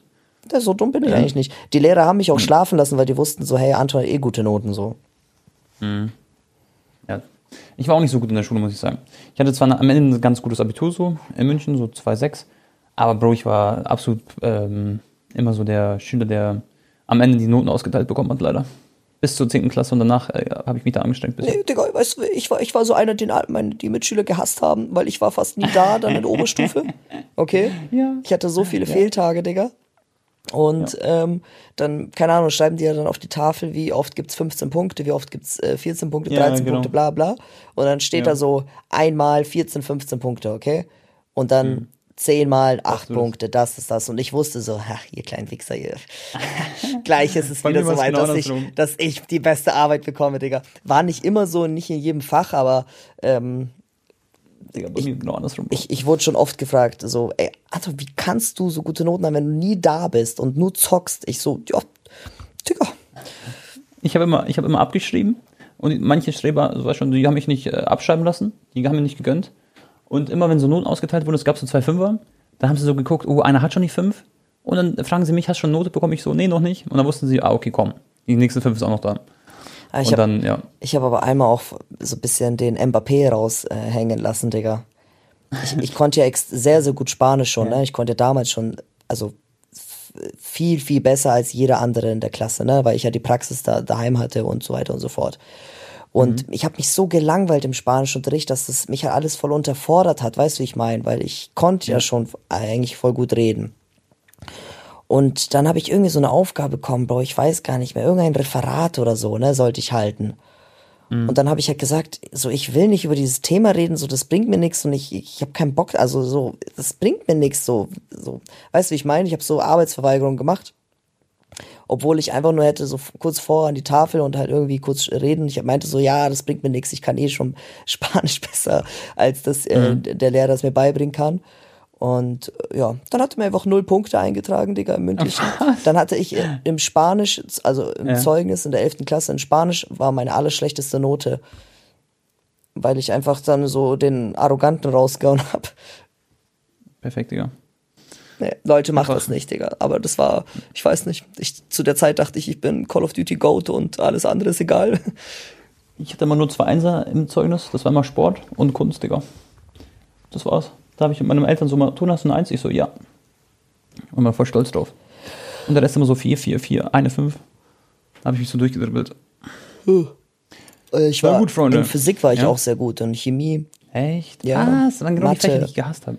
Ja, so dumm bin ich Ja. eigentlich nicht. Die Lehrer haben mich auch schlafen lassen, weil die wussten so, hey, Anton hat eh gute Noten so. Ja. Ich war auch nicht so gut in der Schule, muss ich sagen. Ich hatte zwar am Ende ein ganz gutes Abitur so in München, so 2,6, aber Bro, ich war absolut ähm, immer so der Schüler, der am Ende die Noten ausgeteilt bekommen hat, leider. Bis zur 10. Klasse und danach äh, habe ich mich da angestrengt. Nee, Digga, weißt du, ich war, ich war so einer, den meine, die Mitschüler gehasst haben, weil ich war fast nie da, dann in der <laughs> Oberstufe. Okay? Ja. Ich hatte so viele Fehltage, Digga. Und ähm, dann, keine Ahnung, schreiben die ja dann auf die Tafel, wie oft gibt's 15 Punkte, wie oft gibt's äh, 14 Punkte, Ja, 13 genau. Punkte, bla bla. Und dann steht Ja. da so einmal 14, 15 Punkte, okay? Und dann zehnmal acht du das? Punkte, das ist das. Und ich wusste so, ach, ihr kleinen Wichser, ihr. <laughs> Gleich ist es wieder so weit, genau dass ich, dass ich die beste Arbeit bekomme, Digga. War nicht immer so, nicht in jedem Fach, aber ähm, Digga, bei mir genau andersrum. ich, ich wurde schon oft gefragt, so, ey, Anton, wie kannst du so gute Noten haben, wenn du nie da bist und nur zockst? Ich so, ja, Digga. Ich habe immer, ich habe immer abgeschrieben und manche Streber, also weißt schon, die haben mich nicht äh, abschreiben lassen, die haben mir nicht gegönnt. Und immer wenn so Noten ausgeteilt wurden, es gab so zwei Fünfer, dann haben sie so geguckt, oh, einer hat schon die fünf. Und dann fragen sie mich, hast du schon Note bekommen? Ich so, nee, noch nicht. Und dann wussten sie, ah, okay, komm, die nächsten fünf ist auch noch da. Ah, Ich und habe dann, ja. hab aber einmal auch so ein bisschen den Mbappé raushängen äh, lassen, Digga. Ich, ich <laughs> konnte ja sehr, sehr gut Spanisch schon, ne? Ich konnte ja damals schon, also viel, viel besser als jeder andere in der Klasse, ne? Weil ich ja die Praxis da daheim hatte und so weiter und so fort. Und ich habe mich so gelangweilt im Spanischunterricht, dass es mich halt alles voll unterfordert hat, weißt du, wie ich meine? Weil ich konnte ja schon eigentlich voll gut reden. Und dann habe ich irgendwie so eine Aufgabe bekommen, Bro, ich weiß gar nicht mehr, irgendein Referat oder so, ne, sollte ich halten. Und dann habe ich halt gesagt, so ich will nicht über dieses Thema reden, so das bringt mir nichts und ich ich habe keinen Bock, also so das bringt mir nichts so so. Weißt du, wie ich meine? Ich habe so Arbeitsverweigerung gemacht. Obwohl ich einfach nur hätte so kurz vor an die Tafel und halt irgendwie kurz reden. Ich meinte so, ja, das bringt mir nichts. Ich kann eh schon <laughs> Spanisch besser, als das äh, der Lehrer das mir beibringen kann. Und äh, ja, dann hat er mir einfach null Punkte eingetragen, Digga, im mündlichen. <laughs> Dann hatte ich äh, im Spanisch, also im Ja. Zeugnis in der 11. Klasse in Spanisch, war meine allerschlechteste Note. Weil ich einfach dann so den Arroganten rausgehauen <laughs> hab. Perfekt, Digga. Nee, Leute, macht Einfach- das nicht, Digga. Aber das war, ich weiß nicht. Ich, zu der Zeit dachte ich, ich bin Call of Duty Goat und alles andere ist egal. Ich hatte immer nur zwei Einser im Zeugnis, das war immer Sport und Kunst, Digga. Das war's. Da habe ich mit meinen Eltern so mal, tun hast du eine Eins? Ich so, ja. Und war voll stolz drauf. Und der Rest immer so vier, vier, vier, eine, fünf. Da habe ich mich so durchgedribbelt. Äh, Ich War war gut, Freunde. In Physik war ich Ja. auch sehr gut und Chemie. Echt? Ja. Was? Das waren genau die Mathe. Fächer, die ich gehasst habe.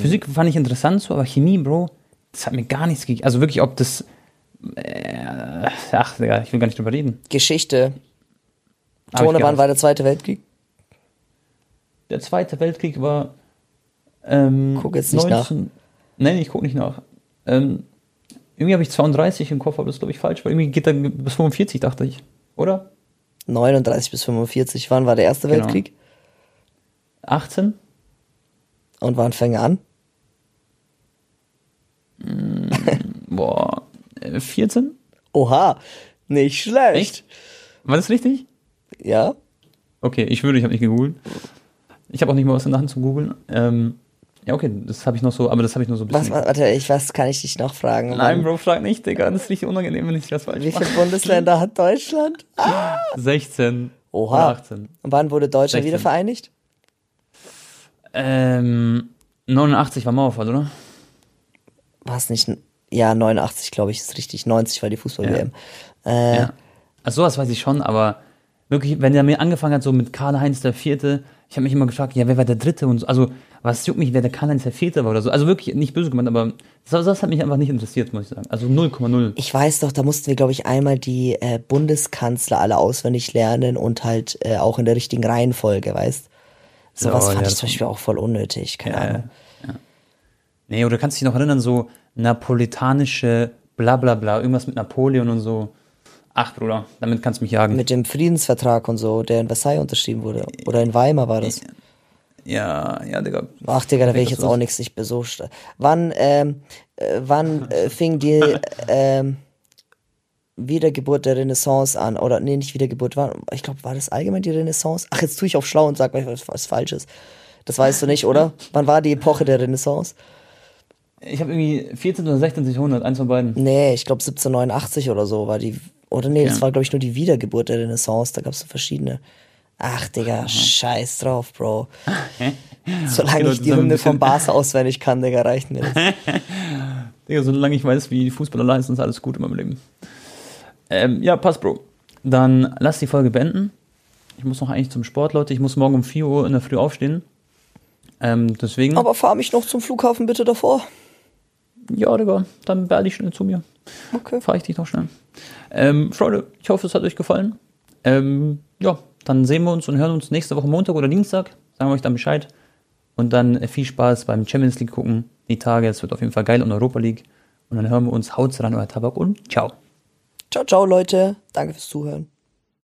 Physik fand ich interessant so, aber Chemie, Bro, das hat mir gar nichts gegeben. Also wirklich, ob das. Äh, ach, Digga, ich will gar nicht drüber reden. Geschichte. Tone, wann war der Zweite Weltkrieg? Der Zweite Weltkrieg war. Ähm, Guck jetzt nicht nach. Nein, ich gucke nicht nach. Ähm, irgendwie habe ich 32 im Kopf, aber das ist, glaube ich, falsch, weil irgendwie geht er bis 45, dachte ich. Oder? 39 bis 45. Wann war der Erste Genau. Weltkrieg? 18? Und wann fängt er an? Boah. Äh, 14? Oha, nicht schlecht. Echt? War das richtig? Ja? Okay, ich würde, ich habe nicht gegoogelt. Ich habe auch nicht mal was in der Hand zu googeln. Ähm, ja, okay, das habe ich noch so, aber das habe ich nur so ein Was, bisschen. warte, ich, was kann ich dich noch fragen? Nein, Bro, frag nicht, Digga. Das ist richtig unangenehm, wenn ich das falsch Wie mache. viele Bundesländer hat Deutschland? 16 Oha. oder 18. Und wann wurde Deutschland 16. wieder vereinigt? Ähm, 89 war Mauerfall, oder? War es nicht? Ja, 89, glaube ich, ist richtig. 90 war die Fußball-WM. Äh, Ja. Also sowas weiß ich schon, aber wirklich, wenn der mir angefangen hat, so mit Karl-Heinz der Vierte, ich habe mich immer gefragt, ja, wer war der Dritte und so. Also, was juckt mich, wer der Karl-Heinz der Vierte war oder so. Also wirklich nicht böse gemeint, aber das, das hat mich einfach nicht interessiert, muss ich sagen. Also 0,0. Ich weiß doch, da mussten wir, glaube ich, einmal die äh, Bundeskanzler alle auswendig lernen und halt äh, auch in der richtigen Reihenfolge, weißt? Sowas Ja, fand ja, ich zum Beispiel auch voll unnötig, keine Ja, Ahnung. ja. Nee, oder kannst du dich noch erinnern, so napolitanische Blablabla, irgendwas mit Napoleon und so. Ach, Bruder, damit kannst du mich jagen. Mit dem Friedensvertrag und so, der in Versailles unterschrieben wurde. Oder in Weimar war das. Ja, ja, Digga. Ach, Digga, da will ich das jetzt auch nichts nicht so. sta- Wann, ähm, äh, wann äh, <laughs> fing die ähm, Wiedergeburt der Renaissance an? Oder nee, nicht Wiedergeburt, war, ich glaube, war das allgemein die Renaissance? Ach, jetzt tue ich auf schlau und sag was, was Falsches. Das weißt du nicht, oder? <laughs> Wann war die Epoche der Renaissance? Ich habe irgendwie 14. oder 16. Jahrhundert, eins von beiden. Nee, ich glaube 1789 oder so war die. Oder nee, das Ja. war, glaube ich, nur die Wiedergeburt der Renaissance. Da gab es so verschiedene. Ach, Digga, scheiß drauf, Bro. <laughs> Solange Okay, ich die Hymne bisschen- Barca auswendig kann, Digga, reicht mir das. <laughs> Digga, solange ich weiß, wie die Fußballer leisten, ist alles gut in meinem Leben. Ähm, ja, passt, Bro. Dann lass die Folge beenden. Ich muss noch eigentlich zum Sport, Leute. Ich muss morgen um 4 Uhr in der Früh aufstehen. Ähm, deswegen, Aber fahr mich noch zum Flughafen bitte davor. ja, Digga, dann beeil dich schnell zu mir. Okay. Fahre ich dich noch schnell. Ähm, Freunde, ich hoffe, es hat euch gefallen. Ähm, ja, dann sehen wir uns und hören uns nächste Woche Montag oder Dienstag. Sagen wir euch dann Bescheid. Und dann äh, viel Spaß beim Champions League gucken. Die Tage, es wird auf jeden Fall geil und Europa League. Und dann hören wir uns. Haut's ran, euer Tabak und ciao. Ciao, ciao, Leute. Danke fürs Zuhören.